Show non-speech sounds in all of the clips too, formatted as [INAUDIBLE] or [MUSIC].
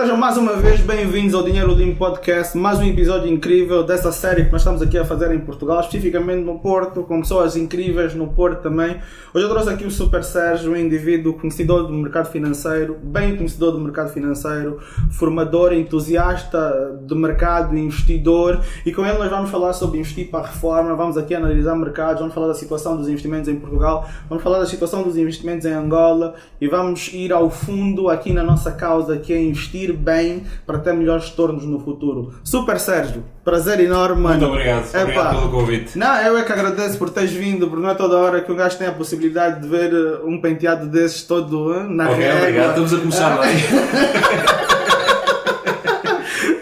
Sejam mais uma vez bem-vindos ao Dinheiro Limpo Podcast, mais um episódio incrível dessa série que nós estamos aqui a fazer em Portugal, especificamente no Porto, com pessoas incríveis no Porto também. Hoje eu trouxe aqui o Super Sérgio, um indivíduo conhecedor do mercado financeiro, bem conhecedor do mercado financeiro, formador, entusiasta do mercado, investidor, e com ele nós vamos falar sobre investir para a reforma, vamos aqui analisar mercados, vamos falar da situação dos investimentos em Portugal, vamos falar da situação dos investimentos em Angola e vamos ir ao fundo aqui na nossa causa que é investir bem para ter melhores retornos no futuro. Super Sérgio, prazer enorme, mano. Muito obrigado, Epá. obrigado pelo convite. Não, eu é que agradeço por teres vindo, porque não é toda hora que um gajo tem a possibilidade de ver eh, um penteado desses todo eh, na Ok, régua. obrigado. Estamos a começar bem. [LAUGHS]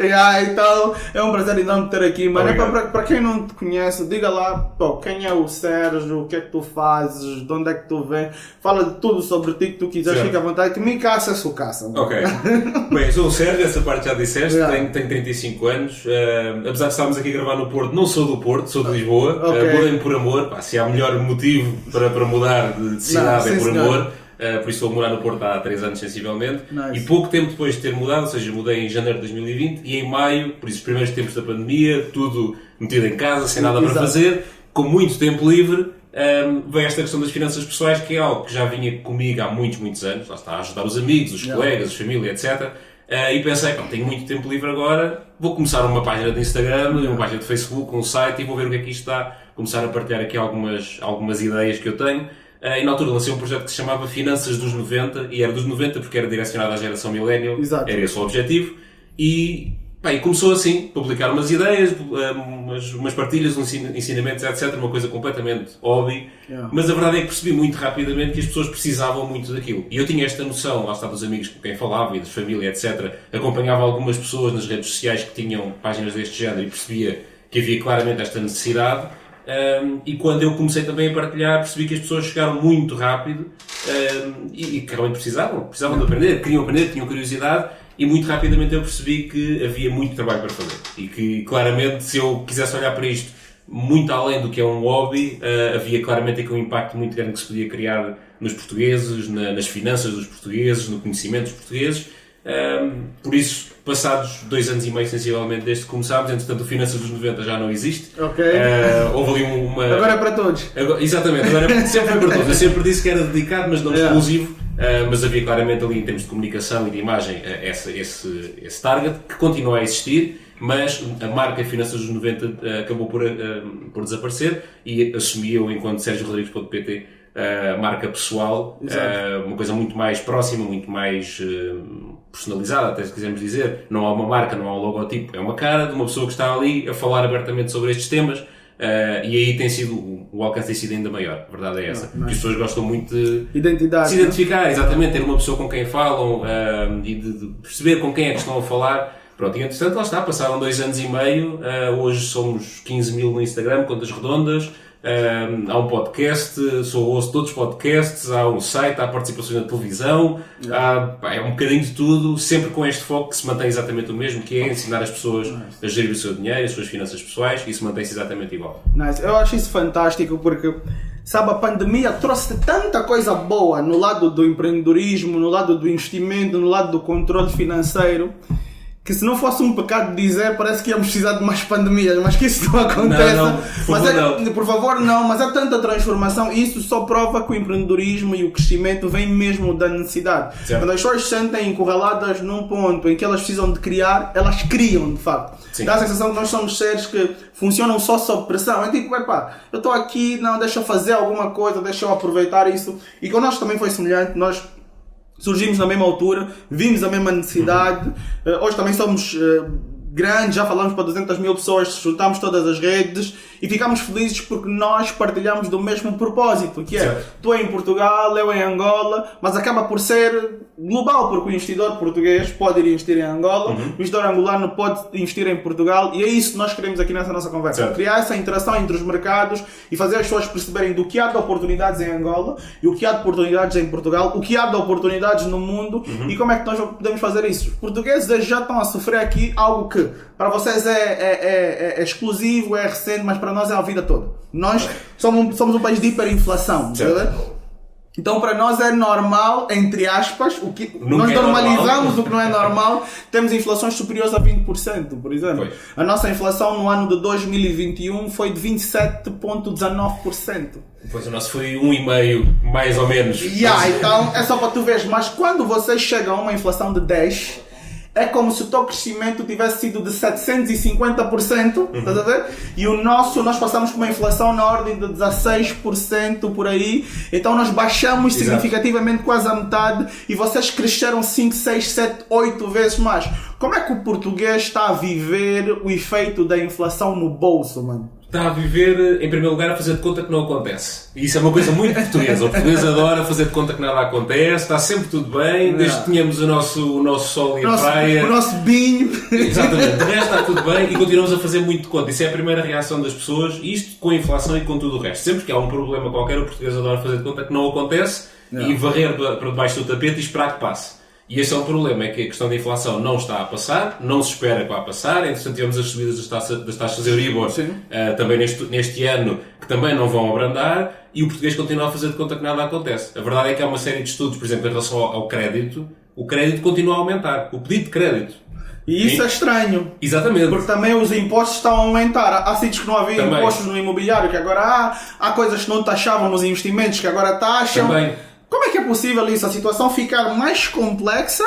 [LAUGHS] Yeah, então é um prazer enorme ter aqui, mano. É para, quem não te conhece, diga lá pô, quem é o Sérgio, o que é que tu fazes, de onde é que tu vem, fala de tudo sobre ti que tu quiseres, fica à vontade, que me caça é sua caça. mano. Ok. [LAUGHS] Bem, sou o Sérgio, essa parte já disseste, Yeah. tenho, tenho 35 anos. eh, apesar de estarmos aqui a gravar no Porto, não sou do Porto, sou de Lisboa. Ok. Uh, por amor. Pá, se há melhor motivo para, para mudar de, de cidade sim, é por senhor. amor. Eh, por isso a morar no Porto há 3 anos sensivelmente. Nice. E pouco tempo depois de ter mudado, ou seja, mudei em janeiro de 2020 e em maio, por isso os primeiros tempos da pandemia, tudo metido em casa, sem nada para Exato. fazer, com muito tempo livre, veio esta questão das finanças pessoais, que é algo que já vinha comigo há muitos, muitos anos, lá está, a ajudar os amigos, os Yeah. colegas, a família, etc. Eh, e pensei, pá, tenho muito tempo livre agora, vou começar uma página de Instagram, uma página de Facebook, um site e vou ver o que é que isto dá, começar a partilhar aqui algumas, algumas ideias que eu tenho. Eh, e na altura lancei um projeto que se chamava Finanças dos 90, e era dos 90 porque era direcionado à geração millennial, Exato. era esse o objetivo. E, bem, começou assim, publicar umas ideias, eh, umas, umas partilhas, uns ensin- ensinamentos, etc. Uma coisa completamente hobby. Yeah. Mas a verdade é que percebi muito rapidamente que as pessoas precisavam muito daquilo. E eu tinha esta noção, lá está dos amigos com quem falava e da família, etc. Acompanhava algumas pessoas nas redes sociais que tinham páginas deste género e percebia que havia claramente esta necessidade. Um, e quando eu comecei também a partilhar, percebi que as pessoas chegaram muito rápido um, e, que realmente precisavam. Precisavam de aprender, queriam aprender, tinham curiosidade. E muito rapidamente eu percebi que havia muito trabalho para fazer. E que claramente, se eu quisesse olhar para isto muito além do que é um hobby, eh, havia claramente aqui um impacto muito grande que se podia criar nos portugueses, na- nas finanças dos portugueses, no conhecimento dos portugueses. Ahm, por isso, passados dois anos e meio sensivelmente desde que começámos, entretanto o Finanças dos 90 já não existe. Ok. Eh, houve ali uma... Agora é para todos. Agora- exatamente, agora sempre foi para todos. Eu sempre disse que era dedicado, mas não Yeah. exclusivo. Uh, mas havia claramente ali, em termos de comunicação e de imagem, uh, essa- esse, esse target que continua a existir, mas a marca Finanças dos 90 uh, acabou por, uh, por desaparecer e assumi eu, enquanto Sérgio Rodrigues.pt, uh, a marca pessoal, Exato. uh, uma coisa muito mais próxima, muito mais uh, personalizada, até se quisermos dizer. Não há uma marca, não há um logotipo, é uma cara de uma pessoa que está ali a falar abertamente sobre estes temas. Uh, e aí tem sido, o alcance tem sido ainda maior, a verdade é essa. Nice. Porque as pessoas gostam muito de Identidade. se identificar, exatamente, ter uma pessoa com quem falam uh, e de, de perceber com quem é que estão a falar. Pronto, e entretanto lá está, passaram dois anos e meio, uh, hoje somos 15 mil no Instagram, contas redondas, uh, há um podcast, sou ouço todos os podcasts, há um site, há participações na televisão, há, é um bocadinho de tudo, sempre com este foco que se mantém exatamente o mesmo, que é ensinar as pessoas a gerir o seu dinheiro, as suas finanças pessoais, e isso mantém-se exatamente igual. Nice. Eu acho isso fantástico porque, sabe, a pandemia trouxe tanta coisa boa no lado do empreendedorismo, no lado do investimento, no lado do controle financeiro, que se não fosse um pecado dizer, parece que íamos precisar de mais pandemias, mas que isso não aconteça. Não, não, por mas favor, é, não. por favor, não, mas há tanta transformação isso só prova que o empreendedorismo e o crescimento vem mesmo da necessidade. Certo. Quando as pessoas se sentem encurraladas num ponto em que elas precisam de criar, elas criam de facto. Sim. Dá a sensação que nós somos seres que funcionam só sob pressão. É tipo, epá, eu estou aqui, não, deixa eu fazer alguma coisa, deixa eu aproveitar isso. E connosco também foi semelhante, nós surgimos na mesma altura, vimos a mesma necessidade. Eh, hoje também somos eh, grandes, já falamos para 200 mil pessoas, juntamos todas as redes e ficamos felizes porque nós partilhamos do mesmo propósito, que é Certo. tu em Portugal, eu em Angola, mas acaba por ser global, porque o investidor português pode ir investir em Angola, Uhum. o investidor angolano pode investir em Portugal e é isso que nós queremos aqui nessa nossa conversa. Certo. Criar essa interação entre os mercados e fazer as pessoas perceberem do que há de oportunidades em Angola e o que há de oportunidades em Portugal, o que há de oportunidades no mundo Uhum. e como é que nós podemos fazer isso. Os portugueses já estão a sofrer aqui algo que para vocês é, é, é- é- é exclusivo, é recente, mas para nós é a vida toda. Nós somos, somos um país de hiperinflação. Certo. Então, para nós é normal, entre aspas, o que Nunca nós é normalizamos normal. o que não é normal, temos inflações superiores a 20%, por exemplo. Pois. A nossa inflação no ano de 2021 foi de 27,19%. Depois o nosso foi 1,5, mais ou menos. Yeah, então é só para tu veres, mas quando você chega a uma inflação de 10, é como se o teu crescimento tivesse sido de 750%, estás a ver? E o nosso, nós passamos por uma inflação na ordem de 16% por aí, então nós baixamos Exato. significativamente quase a metade e vocês cresceram 5, 6, 7, 8 vezes mais. Como é que o português está a viver o efeito da inflação no bolso, mano? Está a viver, em primeiro lugar, a fazer de conta que não acontece. E isso é uma coisa muito portuguesa. O português [LAUGHS] adora fazer de conta que nada acontece, está sempre tudo bem, desde Yeah. que tenhamos o nosso, o nosso sol e a nosso, praia. o nosso binho. Exatamente, de resto está tudo bem e [LAUGHS] continuamos a fazer muito de conta. Isso é a primeira reação das pessoas, isto com a inflação e com tudo o resto. Sempre que há um problema qualquer, o português adora fazer de conta que não acontece e varrer para debaixo do tapete e esperar que passe. E esse é o problema, é que a questão da inflação não está a passar, não se espera que vá passar, entretanto tivemos as subidas das taxas, das taxas Euribor eh, também neste, neste ano, que também não vão abrandar, e o português continua a fazer de conta que nada acontece. A verdade é que há uma série de estudos, por exemplo, em relação ao, ao crédito, o crédito continua a aumentar, o pedido de crédito. E isso Sim. é estranho. Exatamente. Porque também os impostos estão a aumentar. Há sítios que não havia Também. impostos no imobiliário, que agora há. Há coisas que não taxavam nos investimentos, que agora taxam. Também. Como é que é possível isso? A situação ficar mais complexa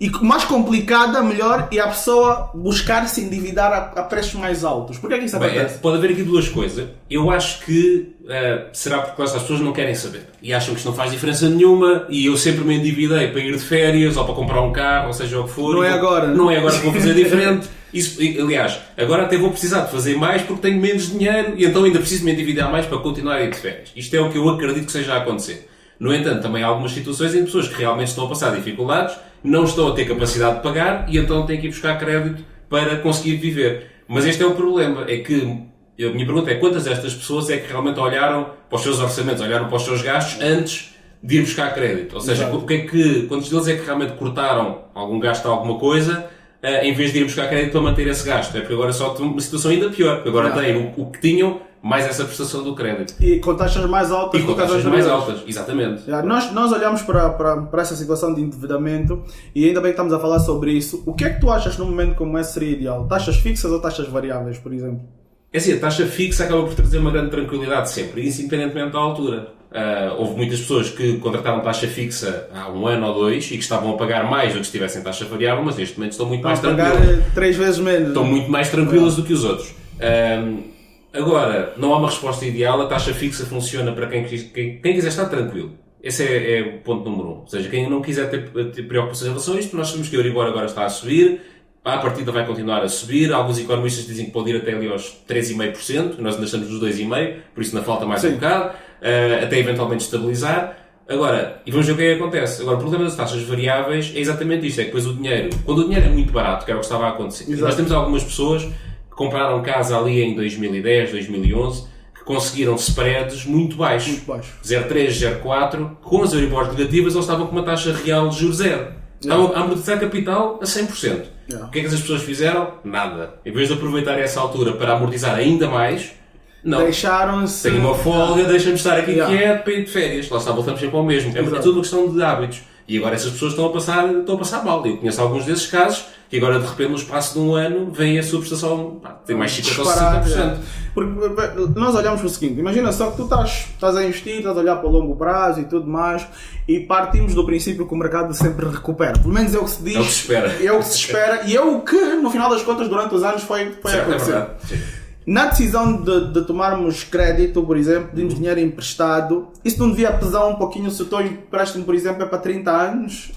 e mais complicada, melhor, e a pessoa buscar se endividar a, a preços mais altos. Por que é que isso Bem, é, acontece? pode haver aqui duas coisas. Eu acho que eh, será porque as pessoas não querem saber. E acham que isto não faz diferença nenhuma. E eu sempre me endividei para ir de férias ou para comprar um carro, ou seja o que for. Não é vou- agora. Não é agora que vou fazer [LAUGHS] diferente. Isso, aliás, agora até vou precisar de fazer mais porque tenho menos dinheiro e então ainda preciso me endividar mais para continuar a ir de férias. Isto é o que eu acredito que seja a acontecer. No entanto, também há algumas situações em pessoas que realmente estão a passar dificuldades, não estão a ter capacidade de pagar e então têm que ir buscar crédito para conseguir viver. Mas este é o problema, é que a minha pergunta é quantas destas pessoas é que realmente olharam para os seus orçamentos, olharam para os seus gastos antes de ir buscar crédito? Ou seja, Exato. o que é que, quantos deles é que realmente cortaram algum gasto a alguma coisa eh, em vez de ir buscar crédito para manter esse gasto? É porque agora só numa situação ainda pior, porque agora têm o, o que tinham mais essa prestação do crédito. E com taxas mais altas E com taxas mais altas, exatamente. Já, Nós, nós olhamos para, para, para essa situação de endividamento e ainda bem que estamos a falar sobre isso. O que é que tu achas num momento como esse seria ideal? Taxas fixas ou taxas variáveis, por exemplo? É assim, a taxa fixa acaba por trazer uma grande tranquilidade sempre, isso independentemente da altura. Ah, houve muitas pessoas que contrataram taxa fixa há um ano ou dois e que estavam a pagar mais do que se tivessem taxa variável, mas neste momento estão muito mais Estão a pagar tranquilas. três vezes menos. Estão muito mais tranquilas do que os outros. Ahm, agora, não há uma resposta ideal, a taxa fixa funciona para quem, quem, quem quiser estar tranquilo. Esse é, é o ponto número um. Ou seja, quem não quiser ter, ter preocupações em relação a isto, nós sabemos que o Euribor agora está a subir, a partida vai continuar a subir, alguns economistas dizem que pode ir até ali aos 3,5%, nós ainda estamos nos 2,5%, por isso ainda falta mais Sim. um bocado, ah, até eventualmente estabilizar. Agora, e vamos ver o que é que acontece. Agora, o problema das taxas variáveis é exatamente isto, é que depois o dinheiro, quando o dinheiro é muito barato, que era o que estava a acontecer, Exato. nós temos algumas pessoas compraram casa ali em 2010, 2011, que conseguiram spreads muito baixos. Muito baixo. 0,3, 0,4, com as Euribors negativas, eles estavam com uma taxa real de juros zero. Estavam a amortizar capital a 100%. Yeah. O que é que essas pessoas fizeram? Nada. Em vez de aproveitar essa altura para amortizar ainda mais, não. Deixaram-se. Tenho uma folga, deixa-me estar aqui Yeah. quieto para ir de férias. Lá está, voltamos sempre ao mesmo. É, é tudo uma questão de hábitos. E agora essas pessoas estão a passar, estão a passar mal. Eu conheço alguns desses casos que agora de repente no espaço de um ano vem a pá, tem mais 50% ou disparar, 60%. é. Porque bem, nós olhamos para o seguinte, imagina só que tu estás, estás a investir, estás a olhar para o longo prazo e tudo mais, e partimos do princípio que o mercado sempre recupera. Pelo menos é o que se diz. É o que se espera. É o que se espera e é o que, no final das contas, durante os anos foi, foi Certo, é acontecer. verdade. Na decisão de, de tomarmos crédito, por exemplo, de dinheiro emprestado, isso não devia pesar um pouquinho se o teu empréstimo, por exemplo, é para 30 anos?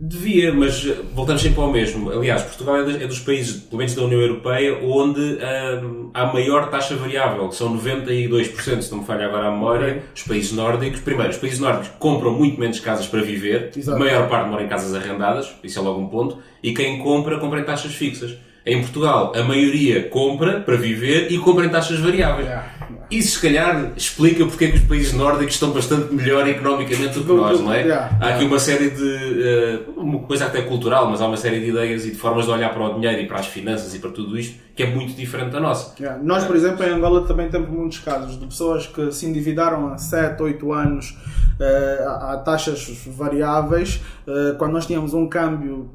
Devia, mas voltamos sempre ao mesmo. Aliás, Portugal é dos, é dos países, pelo menos da União Europeia, onde ahm, há maior taxa variável. São 92%, se não me falha agora a memória. Os países nórdicos, primeiro, os países nórdicos compram muito menos casas para viver. Exato. A maior parte mora em casas arrendadas, isso é logo um ponto. E quem compra, compra em taxas fixas. Em Portugal, a maioria compra para viver e compra em taxas variáveis. Isso, se calhar, explica porque é que os países nórdicos estão bastante melhor economicamente do que nós, não é? Há aqui uma série de. Uh, uma coisa até cultural, mas há uma série de ideias e de formas de olhar para o dinheiro e para as finanças e para tudo isto que é muito diferente da nossa. Nós, por exemplo, em Angola também temos muitos casos de pessoas que se endividaram há 7, 8 anos a, a, taxas variáveis, uh, quando nós tínhamos um câmbio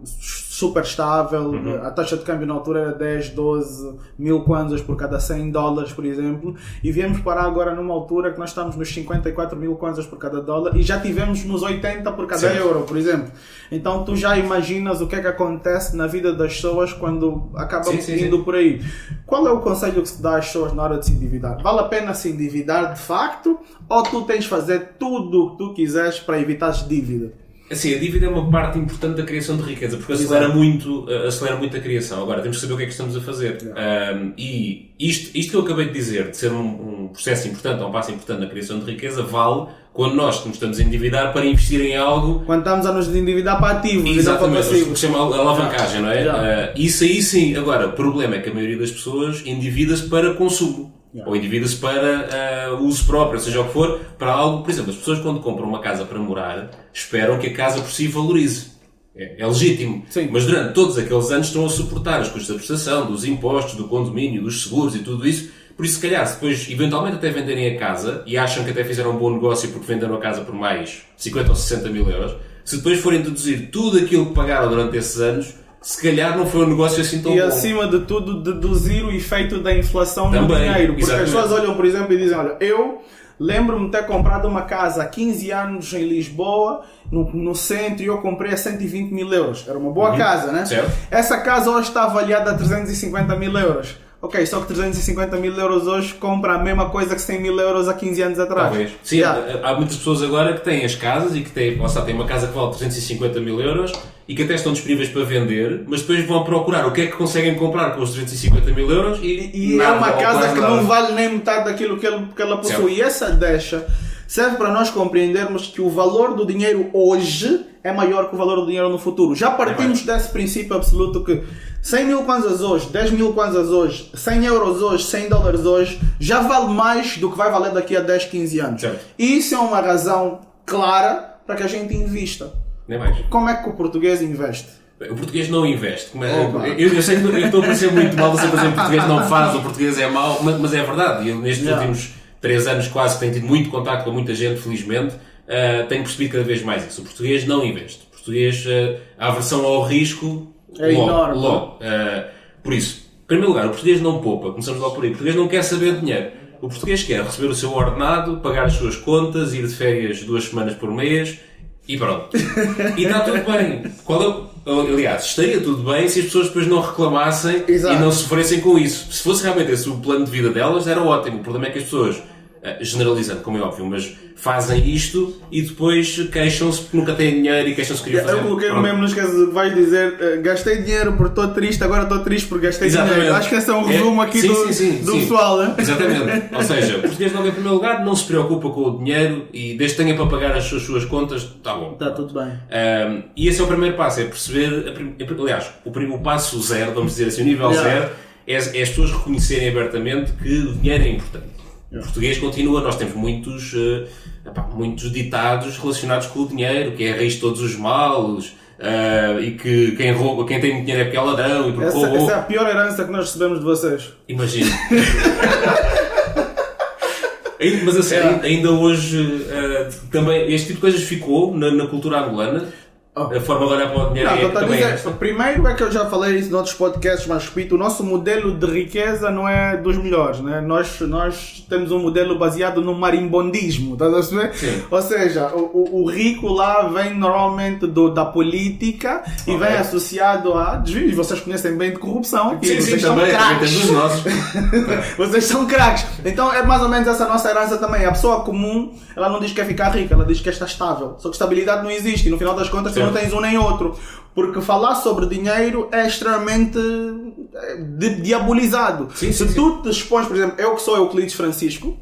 super estável, uhum. a taxa de câmbio na altura era 10, 12 mil kwanzas por cada 100 dólares, por exemplo, e viemos parar agora numa altura que nós estamos nos 54 mil kwanzas por cada dólar e já tivemos nos 80 por cada euro, por exemplo. Então tu já imaginas o que é que acontece na vida das pessoas quando acabam sim, indo sim. por aí. Qual é o conselho que se dá às pessoas na hora de se endividar? Vale a pena se endividar de facto ou tu tens de fazer tudo o que tu quiseres para evitar dívida? Assim, a dívida é uma parte importante da criação de riqueza, porque acelera muito, eh, acelera muito a criação. Agora, temos que saber o que é que estamos a fazer. Um, e isto, isto que eu acabei de dizer, de ser um, um processo importante, ou um passo importante na criação de riqueza, vale quando nós nos estamos a endividar para investir em algo. Quando estamos a nos endividar para ativo, exatamente, o que se chama alavancagem, não é? Uh, isso aí sim. Agora, o problema é que a maioria das pessoas endivida-se para consumo. Yeah. Ou endivida-se para uh, uso próprio, seja o que for, para algo. Por exemplo, as pessoas quando compram uma casa para morar esperam que a casa por si valorize. É, é legítimo. Sim. Mas durante todos aqueles anos estão a suportar os custos da prestação, dos impostos, do condomínio, dos seguros e tudo isso. Por isso, se calhar, se depois eventualmente até venderem a casa e acham que até fizeram um bom negócio porque venderam a casa por mais 50 ou 60 mil euros, se depois forem deduzir tudo aquilo que pagaram durante esses anos, se calhar não foi um negócio assim tão e, bom. E acima de tudo, deduzir o efeito da inflação Também, no dinheiro. Porque exatamente. as pessoas olham, por exemplo, e dizem: Olha, eu lembro-me de ter comprado uma casa há 15 anos em Lisboa, no, no centro, e eu comprei a 120 mil euros. Era uma boa uhum. casa, né? Certo. Essa casa hoje está avaliada a 350 mil euros. Ok, só que 350 mil euros hoje compra a mesma coisa que 100 mil euros há 15 anos atrás. Talvez. Sim, yeah. há muitas pessoas agora que têm as casas e que têm, lá está, têm uma casa que vale 350 mil euros e que até estão disponíveis para vender, mas depois vão procurar o que é que conseguem comprar com os 350 mil euros e, e é uma casa que nada. não vale nem metade daquilo que, ele, que ela possui. Certo. E essa deixa serve para nós compreendermos que o valor do dinheiro hoje é maior que o valor do dinheiro no futuro. Já partimos é desse princípio absoluto que 100 mil kwanzas hoje, 10 mil kwanzas hoje, 100 euros hoje, 100 dólares hoje, já vale mais do que vai valer daqui a 10, 15 anos. Certo. E isso é uma razão clara para que a gente invista. Nem mais. Como é que o português investe? O português não investe. Eu, eu, sei que eu estou a parecer muito mal você dizer que o português não faz, o português é mau, mas, mas é verdade. Eu, nestes yeah. últimos 3 anos quase que tenho tido muito contato com muita gente, felizmente, uh, tenho percebido cada vez mais isso. O português não investe. O português, uh, a aversão ao risco é logo, enorme. Logo. Uh, por isso, em primeiro lugar, o português não poupa, começamos logo por aí. O português não quer saber de dinheiro. O português quer receber o seu ordenado, pagar as suas contas, ir de férias duas semanas por mês e pronto. [LAUGHS] E está tudo bem. Qual é, aliás, estaria tudo bem se as pessoas depois não reclamassem Exato. e não sofressem com isso. Se fosse realmente esse o plano de vida delas, era ótimo. O problema é que as pessoas eh, generalizando, como é óbvio, mas fazem isto e depois queixam-se porque nunca têm dinheiro e queixam-se que queriam fazer. Eu coloquei no mesmo nos casos vais dizer uh, gastei dinheiro porque estou triste, agora estou triste porque gastei Exatamente. dinheiro. Acho que esse é um é, resumo é, aqui sim, do, sim, sim, do pessoal, né? Exatamente. [LAUGHS] Ou seja, o português não em primeiro lugar, não se preocupa com o dinheiro e desde que tenha para pagar as suas, suas contas, está bom. Está tudo bem. Um, e esse é o primeiro passo, é perceber, aliás, o, primeiro, passo zero, vamos dizer assim, o nível yeah. zero, é, é as pessoas reconhecerem abertamente que o dinheiro é importante. O português continua, nós temos muitos, uh, epá, muitos ditados relacionados com o dinheiro, que é a raiz de todos os males, uh, e que quem, rouba, quem tem muito dinheiro é porque é ladrão, e porque essa, roubou. Essa é a pior herança que nós recebemos de vocês. Imagino. [LAUGHS] Mas a é. ainda hoje uh, também este tipo de coisas ficou na, na cultura angolana. Oh. A forma de olhar para o dinheiro não, é, também é Primeiro é que eu já falei isso noutros podcasts, mas repito, o nosso modelo de riqueza não é dos melhores. Né? Nós, nós temos um modelo baseado no marimbondismo, estás a perceber? Sim. Ou seja, o, o, rico lá vem normalmente do, da política okay. e vem associado a desvios. Vocês conhecem bem de corrupção. Sim, vocês sim, são craques. vocês são craques. [LAUGHS] Então é mais ou menos essa nossa herança também. A pessoa comum, ela não diz que quer ficar rica, ela diz que está estável. Só que estabilidade não existe e no final das contas não tens um nem outro. Porque falar sobre dinheiro é extremamente eh, diabolizado. Sim, Se sim, tu te expões, por exemplo, eu que sou Euclides Francisco,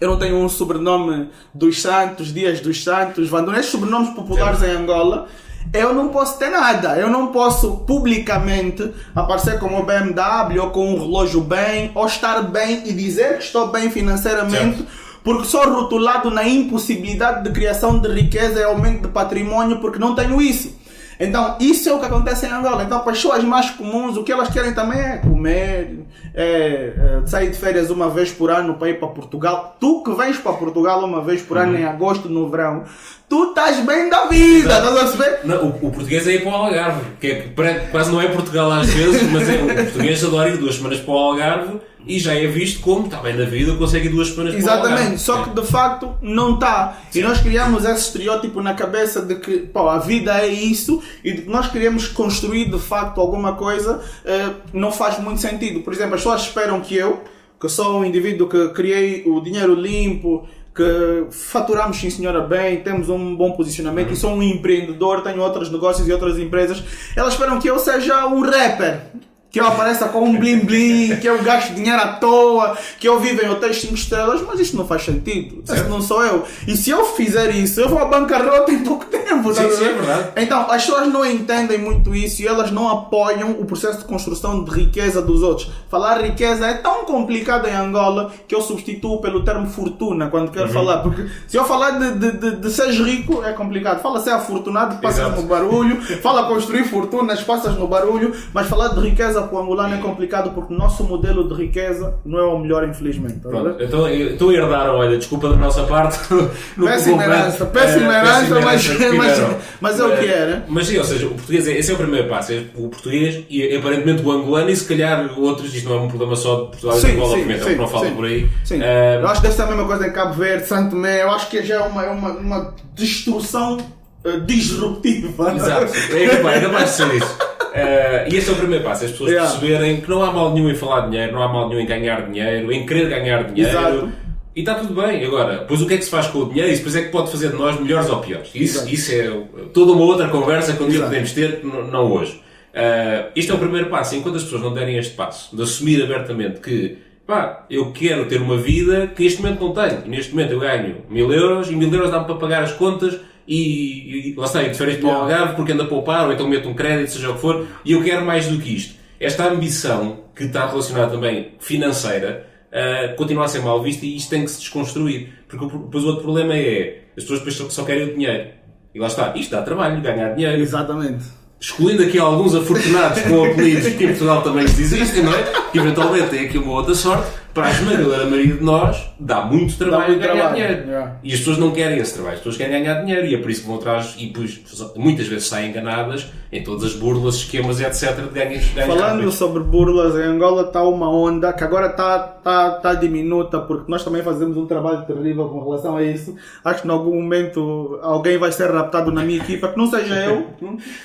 eu não tenho um sobrenome dos Santos, Dias dos Santos, Vanduna, estes sobrenomes populares em Angola. eu não posso ter nada. Eu não posso publicamente aparecer com o BMW ou com um relógio bem, ou estar bem e dizer que estou bem financeiramente. Certo. Porque sou rotulado na impossibilidade de criação de riqueza e aumento de patrimônio porque não tenho isso. Então, isso é o que acontece em Angola. Então, pessoas mais comuns, o que elas querem também é comer, é, é, sair de férias uma vez por ano para ir para Portugal. Tu que vens para Portugal uma vez por ano em agosto, no verão, tu estás bem da vida, estás a perceber? Não, o, o português é ir para o Algarve, que é, quase não é Portugal às vezes, mas é, o português adora ir duas semanas para o Algarve e já é visto como está bem na vida, consegue duas semanas. Exatamente, só que de facto não está. E nós criamos esse estereótipo na cabeça de que pô, a vida é isso e de que nós queremos construir de facto alguma coisa eh, não faz muito sentido. Por exemplo, as pessoas esperam que eu, que sou um indivíduo que criei o dinheiro limpo, que faturamos sim senhora bem, temos um bom posicionamento e sou um empreendedor, tenho outros negócios e outras empresas, elas esperam que eu seja um rapper. Que eu apareça com um bling bling, que eu gasto dinheiro à toa, que eu vivo em hotéis 5 estrelas, mas isto não faz sentido. Isso não sou eu. E se eu fizer isso, eu vou à bancarrota em pouco tempo. Sim, a sim, ver? é verdade. Então, as pessoas não entendem muito isso e elas não apoiam o processo de construção de riqueza dos outros. Falar riqueza é tão complicado em Angola que eu substituo pelo termo fortuna quando quero Uhum. falar. Porque se eu falar de, de, de, de seres rico, é complicado. Fala ser afortunado, passas Exato. no barulho. Fala construir fortunas, passas no barulho. Mas falar de riqueza para o angolano é complicado porque o nosso modelo de riqueza não é o melhor, infelizmente. Ver? Pronto, então eu estou a herdar, olha, desculpa da nossa parte. [LAUGHS] Péssima herança, péssima eh, herança, mas- mas- mas é o que é, né? Mas sim, ou seja, o português, é- esse é o primeiro passo, é o português e aparentemente o angolano e se calhar outros, isto não é um problema só de Portugal e de Sim, Angola, sim, é sim, não falo sim. por aí. Sim. Eh, eu acho que deve ser a mesma coisa em Cabo Verde, Santo Tomé. Eu acho que já é uma, é uma, uma destrução eh, disruptiva. Exato, é capaz, é capaz de ser isso. [LAUGHS] Eh, e esse é o primeiro passo, as pessoas Yeah. perceberem que não há mal nenhum em falar dinheiro, não há mal nenhum em ganhar dinheiro, em querer ganhar dinheiro. Exato. E está tudo bem. Agora, pois o que é que se faz com o dinheiro? Isso depois é que pode fazer de nós melhores ou piores. Isso, Exato. isso é toda uma outra conversa que um dia podemos ter, não hoje. Eh, isto é o primeiro passo. Enquanto as pessoas não derem este passo, de assumir abertamente que pá, eu quero ter uma vida que neste momento não tenho. E neste momento eu ganho mil euros e mil euros dá-me para pagar as contas e, e lá está, de férias para o. Algarve porque ando a poupar ou então meto um crédito, seja o que for, e eu quero mais do que isto. Esta ambição, que está relacionada também financeira, uh, continua a ser mal vista e isto tem que se desconstruir. Porque o- depois o outro problema é, as pessoas depois só, querem o dinheiro. E lá está, isto dá trabalho, ganhar dinheiro. Exatamente. Excluindo aqui alguns afortunados com apelidos que em Portugal também existem, não é? Que eventualmente têm aqui uma outra sorte, para a esmagadora maioria de nós, dá muito trabalho muito ganhar trabalho, dinheiro. yeah. E as pessoas não querem esse trabalho, as pessoas querem ganhar dinheiro e é por isso que vão atrás e depois muitas vezes saem enganadas em todas as burlas, esquemas, etc. de ganhar ganhar Falando rápido. sobre burlas, em Angola está uma onda que agora está tá, tá diminuta, porque nós também fazemos um trabalho terrível com relação a isso. Acho que em algum momento alguém vai ser raptado na minha equipa, que não seja eu.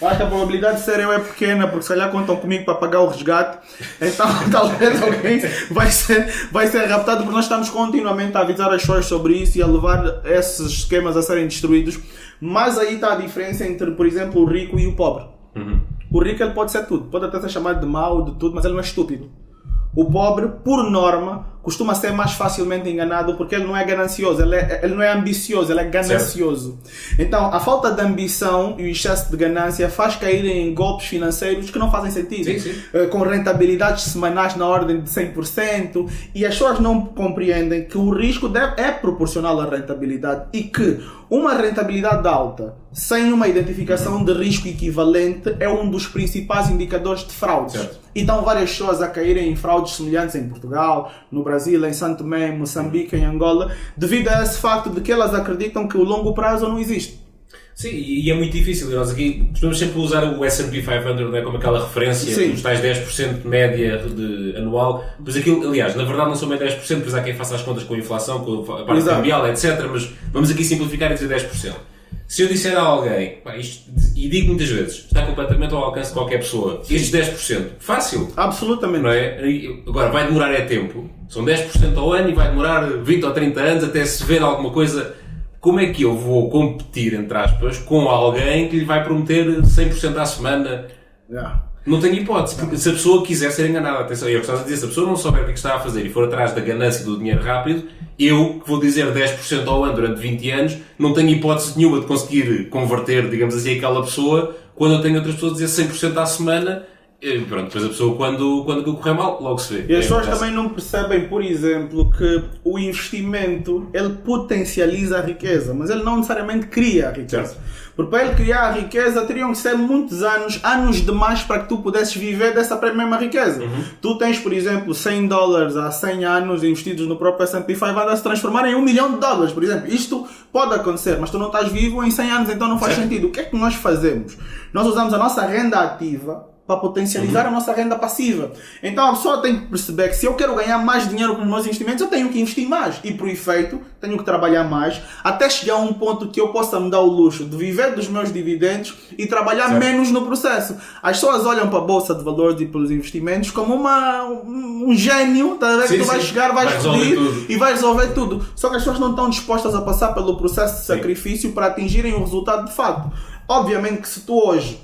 Acho que a probabilidade de ser eu é pequena, porque se calhar contam comigo para pagar o resgate. Então [LAUGHS] talvez alguém vai ser, vai ser raptado, porque nós estamos continuamente a avisar as pessoas sobre isso e a levar esses esquemas a serem destruídos. Mas aí está a diferença entre, por exemplo, o rico e o pobre. O rico ele pode ser tudo, pode até ser chamado de mau, de tudo, mas ele não é estúpido. O pobre, por norma, costuma ser mais facilmente enganado porque ele não é ganancioso, ele, é- ele não é ambicioso, ele é ganancioso. Então, a falta de ambição e o excesso de ganância faz cair em golpes financeiros que não fazem sentido. Sim, sim. Eh, Com rentabilidades semanais na ordem de 100%, e as pessoas não compreendem que o risco deve- é proporcional à rentabilidade e que uma rentabilidade alta sem uma identificação de risco equivalente é um dos principais indicadores de fraudes. Certo. E estão várias pessoas a caírem em fraudes semelhantes em Portugal, no Brasil, em Santo Tomé, em Moçambique, em Angola, devido a esse facto de que elas acreditam que o longo prazo não existe. Sim, e é muito difícil. Nós aqui podemos sempre usar o S&P 500 né, como aquela referência Sim. dos tais 10% de média de, anual. Mas aquilo, aliás, na verdade não são bem 10%, pois há quem faça as contas com a inflação, com a parte Exato. cambial, etc. Mas vamos aqui simplificar e dizer 10%. Se eu disser a alguém, pá, isto, e digo muitas vezes, está completamente ao alcance de qualquer pessoa, estes 10%, fácil, Absolutamente. não é? Agora, vai demorar é tempo. São 10% ao ano e vai demorar 20 ou 30 anos até se ver alguma coisa. Como é que eu vou competir, entre aspas, com alguém que lhe vai prometer 100% à semana? Yeah. Não tenho hipótese, porque se a pessoa quiser ser enganada, atenção, eu gostava de dizer, se a pessoa não souber o que está a fazer e for atrás da ganância do dinheiro rápido, eu, que vou dizer 10% ao ano durante 20 anos, não tenho hipótese nenhuma de conseguir converter, digamos assim, aquela pessoa, quando eu tenho outras pessoas a dizer 100% à semana, e pronto, depois a pessoa, quando, quando correr mal, logo se vê. E as É, pessoas é também não percebem, por exemplo, que o investimento ele potencializa a riqueza, mas ele não necessariamente cria a riqueza. Certo. Porque para ele criar a riqueza teriam que ser muitos anos, anos demais para que tu pudesses viver dessa mesma riqueza. Uhum. Tu tens, por exemplo, 100 dólares há 100 anos investidos no próprio S&P 500 a se transformar em 1 milhão de dólares, por exemplo. Isto pode acontecer, mas tu não estás vivo em 100 anos, então não faz Certo. sentido. O que é que nós fazemos? Nós usamos a nossa renda ativa para potencializar a nossa renda passiva. Então a pessoa tem que perceber que se eu quero ganhar mais dinheiro com os meus investimentos, eu tenho que investir mais. E por efeito, tenho que trabalhar mais até chegar a um ponto que eu possa me dar o luxo de viver dos meus dividendos e trabalhar Certo. menos no processo. As pessoas olham para a bolsa de valores e pelos investimentos como uma, um, gênio, tá? Sim, que tu vais sim. chegar, vais Vai pedir e vai resolver tudo. Só que as pessoas não estão dispostas a passar pelo processo de Sim. sacrifício para atingirem o resultado de facto. Obviamente que se tu hoje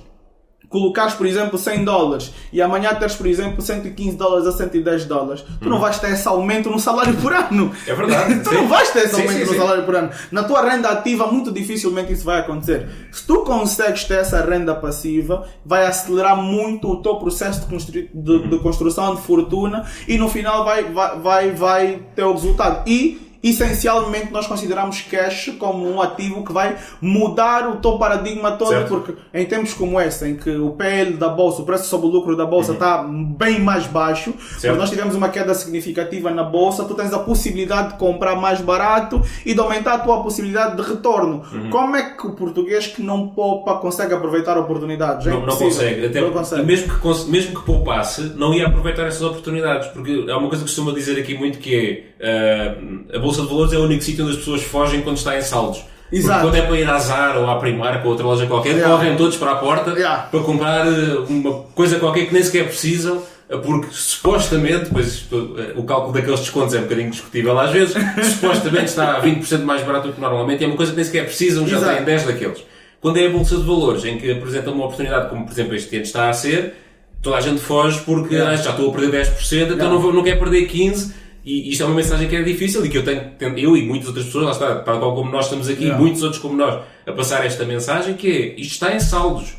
colocares, por exemplo, 100 dólares e amanhã teres, por exemplo, 115 dólares a 110 dólares, tu não vais ter esse aumento no salário por ano. Uhum. É verdade, [LAUGHS] tu sim. não vais ter esse Sim, aumento sim, no salário por ano. Na tua renda ativa, muito dificilmente isso vai acontecer. Se tu consegues ter essa renda passiva, vai acelerar muito o teu processo de, constru- de- Uhum. de construção de fortuna e no final vai, vai, vai, vai ter o resultado. E essencialmente nós consideramos cash como um ativo que vai mudar o teu paradigma todo, Certo. porque em tempos como esse, em que o PL da bolsa, o preço sobre o lucro da bolsa está bem mais baixo, Certo. nós tivemos uma queda significativa na bolsa, tu tens a possibilidade de comprar mais barato e de aumentar a tua possibilidade de retorno. Como é que o português que não poupa consegue aproveitar oportunidades? É Não, não consegue. Até, não consegue. Mesmo, que, mesmo que poupasse, não ia aproveitar essas oportunidades. Porque há uma coisa que costuma dizer aqui muito que é ah, a Bolsa de Valores é o único sítio onde as pessoas fogem quando está em saldos. Exato. Porque quando é para ir à Zara ou à Primark ou outra loja qualquer, Yeah. correm todos para a porta Yeah. para comprar eh, uma coisa qualquer que nem sequer precisam. eh, Porque supostamente, pois eh, o cálculo daqueles descontos é um bocadinho discutível às vezes, [LAUGHS] supostamente está a 20% mais barato do que normalmente e é uma coisa que nem sequer precisam, já Exato. têm 10 daqueles. Quando é a bolsa de valores, em que apresenta uma oportunidade, como por exemplo este ano está a ser, toda a gente foge porque ah, já estou a perder 10%, então não, vou, não quero perder 15%. E isto é uma mensagem que é difícil e que eu tenho, eu e muitas outras pessoas, lá está, tal como nós estamos aqui, Yeah. muitos outros como nós, a passar esta mensagem que é, isto está em saldos.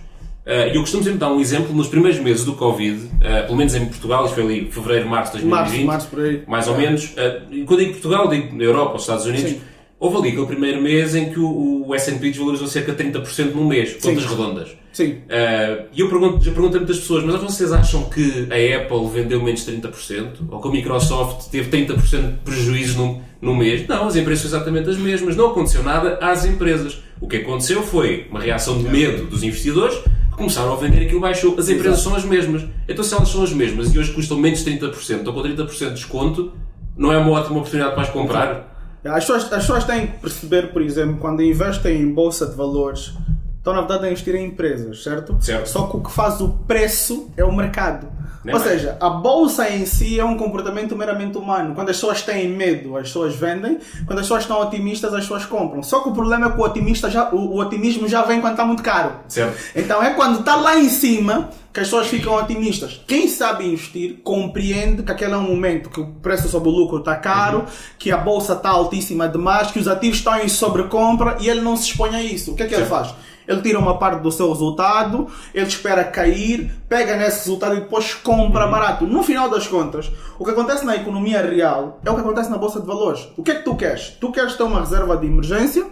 Ah, E eu costumo sempre dar um exemplo, nos primeiros meses do Covid, ah, pelo menos em Portugal, isto foi ali fevereiro, março de Março, 2020, março aí. mais ou menos. eh, E quando digo Portugal, digo na Europa, os Estados Unidos. Sim. Houve ali aquele primeiro mês em que o, o S&P desvalorizou cerca de 30% num mês, contas Sim. redondas. Sim. Eh, E eu pergunto, já pergunto a muitas pessoas, mas vocês acham que a Apple vendeu menos 30%? Ou que a Microsoft teve 30% de prejuízo num, num mês? Não, as empresas são exatamente as mesmas. Não aconteceu nada às empresas. O que aconteceu foi uma reação de medo dos investidores que começaram a vender aquilo baixou. As empresas são as mesmas. Então se elas são as mesmas e hoje custam menos 30% ou com 30% de desconto, não é uma ótima oportunidade para as comprar? As pessoas, as pessoas têm que perceber, por exemplo, quando investem em bolsa de valores, estão na verdade a investir em empresas, certo? Certo. Só que o que faz o preço é o mercado. Não é Ou mais. seja, a bolsa em si é um comportamento meramente humano. Quando as pessoas têm medo, as pessoas vendem. Quando as pessoas estão otimistas, as pessoas compram. Só que o problema é que o, otimista já, o, o otimismo já vem quando está muito caro. Certo? Então é quando está lá em cima que as pessoas ficam otimistas. Quem sabe investir compreende que aquele é um momento que o preço sobre o lucro está caro, que a bolsa está altíssima demais, que os ativos estão em sobrecompra e ele não se expõe a isso. O que é que ele Sim. faz? Ele tira uma parte do seu resultado, ele espera cair, pega nesse resultado e depois compra barato. No final das contas, o que acontece na economia real é o que acontece na bolsa de valores. O que é que tu queres? Tu queres ter uma reserva de emergência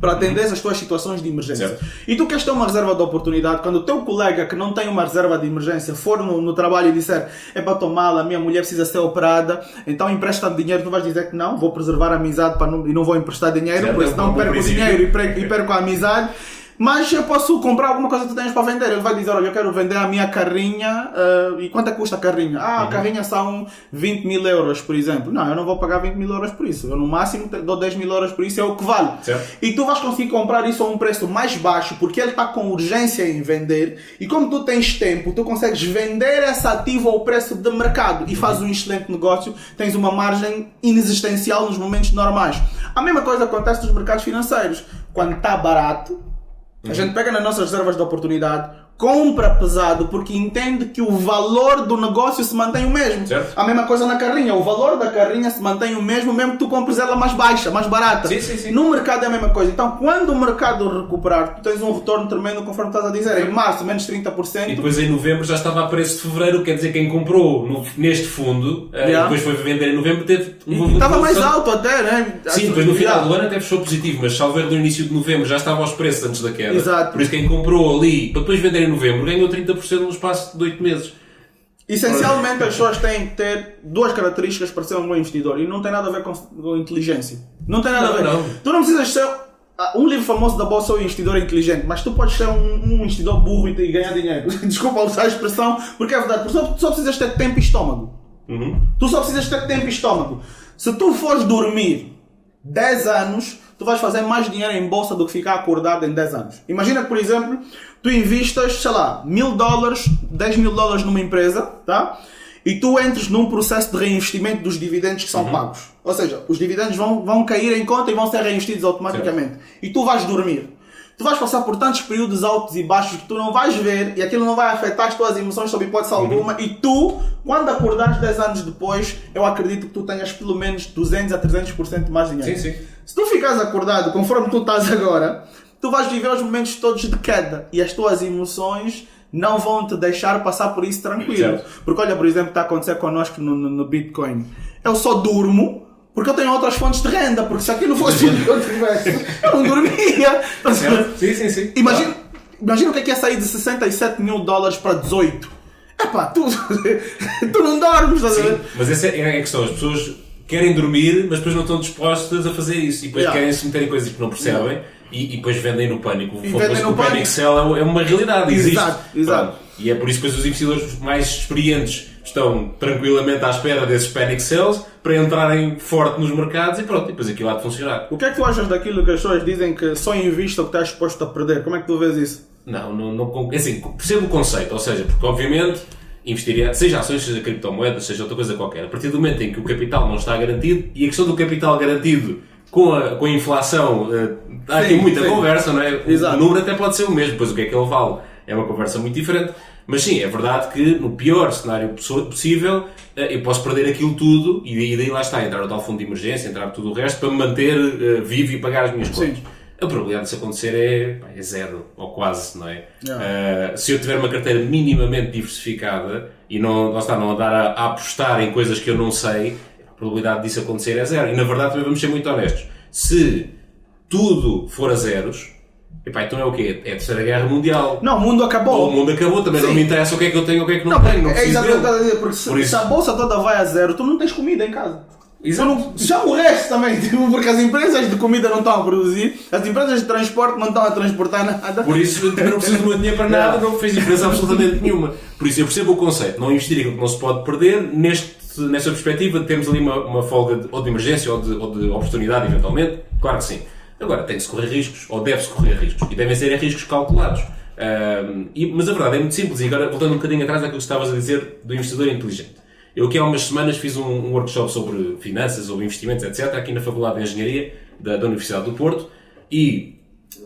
para atender as tuas situações de emergência. Certo. E tu queres ter uma reserva de oportunidade, quando o teu colega que não tem uma reserva de emergência for no, no trabalho e disser é para tomá-la, a minha mulher precisa ser operada, então empresta-me dinheiro, tu vais dizer que não, vou preservar a amizade para não, e não vou emprestar dinheiro, Certo, porque é senão perco o dinheiro e perco, e perco a amizade. Mas eu posso comprar alguma coisa que tu tens para vender. Ele vai dizer, olha, eu quero vender a minha carrinha. eh, e quanto é que custa a carrinha? Ah, a Uhum. carrinha são 20 mil euros, por exemplo. Não, eu não vou pagar 20 mil euros por isso. Eu no máximo dou 10 mil euros por isso, é o que vale. Certo. E tu vais conseguir comprar isso a um preço mais baixo porque ele está com urgência em vender. E como tu tens tempo, tu consegues vender esse ativo ao preço de mercado e fazes um excelente negócio. Tens uma margem inexistencial nos momentos normais. A mesma coisa acontece nos mercados financeiros. Quando está barato, a gente pega nas nossas reservas de oportunidade, compra pesado porque entende que o valor do negócio se mantém o mesmo. Certo. A mesma coisa na carrinha, o valor da carrinha se mantém o mesmo, mesmo que tu compres ela mais baixa, mais barata. Sim, sim, sim. No mercado é a mesma coisa. Então, quando o mercado recuperar, tu tens um retorno tremendo, conforme estás a dizer, em março, menos 30%. E depois em novembro já estava a preço de fevereiro, quer dizer, quem comprou no- neste fundo, eh, Yeah. depois foi vender em novembro, teve E Estava mais alto até, né? Sim, depois no final do ano até fechou positivo, mas salvo no início de novembro já estava aos preços antes da queda. Exato. Por isso quem comprou ali para depois vender em novembro ganhou 30% no espaço de 8 meses. Essencialmente, as pessoas têm que ter duas características para ser um bom investidor e não tem nada a ver com, com inteligência. Não tem nada Não, a ver. não. Tu não precisas ser. ah, Um livro famoso da bolsa é o investidor inteligente, mas tu podes ser um, um investidor burro e, ganhar dinheiro. [LAUGHS] Desculpa usar a expressão, porque é verdade. Tu só, só precisas ter tempo e estômago. Uhum. Tu só precisas ter tempo e estômago. Se tu fores dormir 10 anos, tu vais fazer mais dinheiro em bolsa do que ficar acordado em 10 anos. Imagina que, por exemplo, tu investas, sei lá, mil dólares, 10 mil dólares numa empresa, tá? E tu entres num processo de reinvestimento dos dividendos que são pagos. Ou seja, os dividendos vão, vão cair em conta e vão ser reinvestidos automaticamente. E tu vais dormir. Tu vais passar por tantos períodos altos e baixos que tu não vais ver e aquilo não vai afetar as tuas emoções sob hipótese alguma. E tu, quando acordares 10 anos depois, eu acredito que tu tenhas pelo menos 200 a 300% mais dinheiro. Sim, sim. Se tu ficares acordado conforme tu estás agora, tu vais viver os momentos todos de queda e as tuas emoções não vão te deixar passar por isso tranquilo. Porque olha, por exemplo, o que está a acontecer connosco no, no, no Bitcoin. Eu só durmo porque eu tenho outras fontes de renda, porque se aquilo fosse o que eu tivesse, eu não dormia. Sim, sim, sim. Imagina, imagina o que é que é sair de 67 mil dólares para 18. Epá, tu, [LAUGHS] tu não dormes, estás a ver? Sim, mas essa é a questão. As pessoas querem dormir, mas depois não estão dispostas a fazer isso. E depois Yeah. querem se meter em coisas que não percebem e, e depois vendem no pânico. E vendem no o panic pânico. sell é uma realidade, existe. Exato, exato. Pronto. E é por isso que os investidores mais experientes estão tranquilamente à espera desses panic sells para entrarem forte nos mercados e pronto, e depois aquilo há de funcionar. O que é que tu achas daquilo que as pessoas dizem que só invista o que estás exposto a perder? Como é que tu vês isso? Não, não, não con- assim, percebo o conceito, ou seja, porque obviamente investiria, seja ações, seja criptomoedas, seja outra coisa qualquer, a partir do momento em que o capital não está garantido, e a questão do capital garantido com a, com a inflação, eh, há aqui Sim, muita sim. conversa, não é? O- Exato. O número até pode ser o mesmo, depois o que é que ele vale é uma conversa muito diferente. Mas sim, é verdade que no pior cenário possível eh, eu posso perder aquilo tudo e daí, daí lá está, entrar no tal fundo de emergência, entrar tudo o resto para me manter eh, vivo e pagar as minhas Sim. contas. A probabilidade disso acontecer é, é zero, ou quase, não é? Yeah. Uh, se eu tiver uma carteira minimamente diversificada e não, lá está, não andar a, a apostar em coisas que eu não sei, probabilidade disso acontecer é zero. E na verdade também vamos ser muito honestos. Se tudo for a zeros, epá, então é o quê? É a Terceira Guerra Mundial. Não, o mundo acabou. Ou o mundo acabou, também não Sim. me interessa o que é que eu tenho ou o que é que não, Não, tenho. Não é exatamente o que dele. estás a dizer, porque se, Por se a bolsa toda vai a zero, tu não tens comida em casa. Exato. Já o resto também, [LAUGHS] tipo, porque as empresas de comida não estão a produzir, as empresas de transporte não estão a transportar nada. Por isso não preciso do meu dinheiro para nada, [LAUGHS] não fez diferença absolutamente nenhuma. Por isso eu percebo o conceito, não investir aquilo que não se pode perder, neste, nessa perspectiva temos ali uma, uma folga de, ou de emergência ou de, ou de oportunidade eventualmente, claro que sim. Agora tem-se correr riscos, ou deve-se correr riscos, e devem ser riscos calculados. Ahm, e- mas a verdade é muito simples, e agora voltando um bocadinho atrás daquilo que estavas a dizer do investidor inteligente. Eu aqui há umas semanas fiz um, um workshop sobre finanças, sobre investimentos, etc., aqui na Faculdade de Engenharia da, da Universidade do Porto, e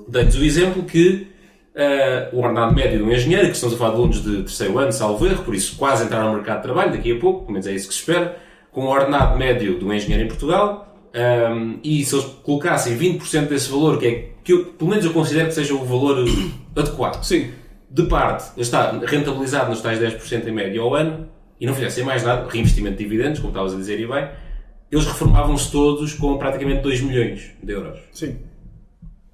dei-lhes o exemplo que eh, o ordenado médio de um engenheiro, que estamos a falar de alunos de terceiro ano, salvo erro, por isso quase entrar no mercado de trabalho daqui a pouco, pelo menos é isso que se espera, com o ordenado médio de um engenheiro em Portugal, ehm, e se eles colocassem 20% desse valor, que é que eu, pelo menos eu considero que seja o valor [COUGHS] adequado, Sim. de parte, está rentabilizado nos tais 10% em média ao ano, e não fizessem mais nada, reinvestimento de dividendos, como estavas a dizer e bem, eles reformavam-se todos com praticamente 2 milhões de euros. Sim.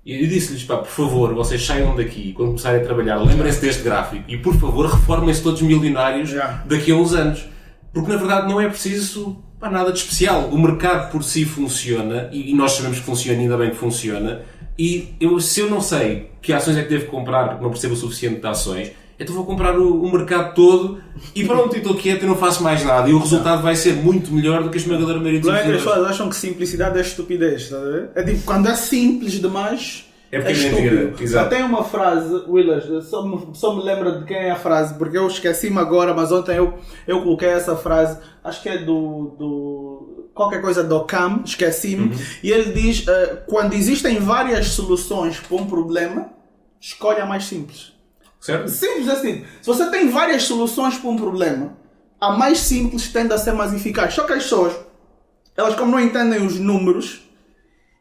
E eu disse-lhes, pá, por favor, vocês saiam daqui quando começarem a trabalhar, lembrem-se deste gráfico e, por favor, reformem-se todos milionários daqui a uns anos. Porque, na verdade, não é preciso pá, nada de especial. O mercado por si funciona e, e nós sabemos que funciona, ainda bem que funciona. E eu, se eu não sei que ações é que devo comprar porque não percebo o suficiente de ações, então vou comprar o, o mercado todo e pronto, e estou quieto e não faço mais nada. E o resultado vai ser muito melhor do que a esmagadora maioria dos Não é que as pessoas acham que simplicidade é estupidez, estás a ver? É tipo, quando é simples demais, É é, porque é mentira, estúpido. exato. Já tem uma frase, Willas, só me, só me lembra de quem é a frase, porque eu esqueci-me agora, mas ontem eu, eu coloquei essa frase, acho que é do. do qualquer coisa do Cam, esqueci-me, Uhum. e ele diz: eh, quando existem várias soluções para um problema, escolhe a mais simples. Certo? Simples assim. Se você tem várias soluções para um problema, a mais simples tende a ser mais eficaz. Só que as pessoas, elas como não entendem os números,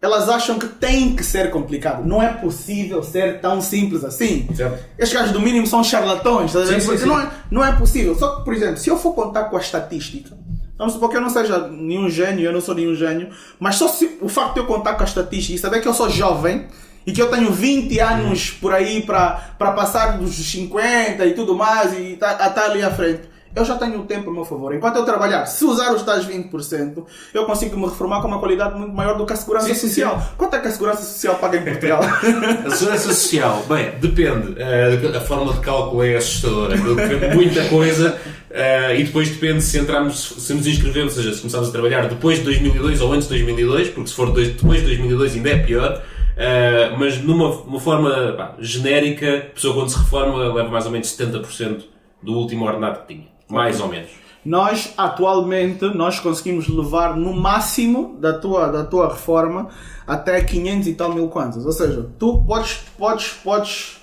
elas acham que tem que ser complicado. Não é possível ser tão simples assim. Certo. Estes caras do mínimo são charlatões, tá Sim, sim, sim. Não, é, não é possível. Só que, por exemplo, se eu for contar com a estatística, vamos supor que eu não seja nenhum gênio, eu não sou nenhum gênio, mas só se, o facto de eu contar com a estatística e saber que eu sou jovem e que eu tenho 20 anos por aí para passar dos 50 e tudo mais e tá, tá ali à frente. Eu já tenho o tempo a meu favor. Enquanto eu trabalhar, se usar os tais 20%, eu consigo me reformar com uma qualidade muito maior do que a segurança Sim, sim, social. Quanto é que a segurança social paga em Portugal? [LAUGHS] A segurança social, bem, depende. Eh, a forma de cálculo é assustadora. Depende de muita coisa eh, e depois depende se entramos, se nos inscrevemos, ou seja, se começarmos a trabalhar depois de 2002 ou antes de 2002, porque se for depois de 2002 ainda é pior. Eh, mas numa uma forma pá, genérica, a pessoa quando se reforma leva mais ou menos 70% do último ordenado que tinha. Mais ou menos. Nós, atualmente, nós conseguimos levar no máximo da tua, da tua reforma até 500 e tal mil kwanzas. Ou seja, tu podes, podes, podes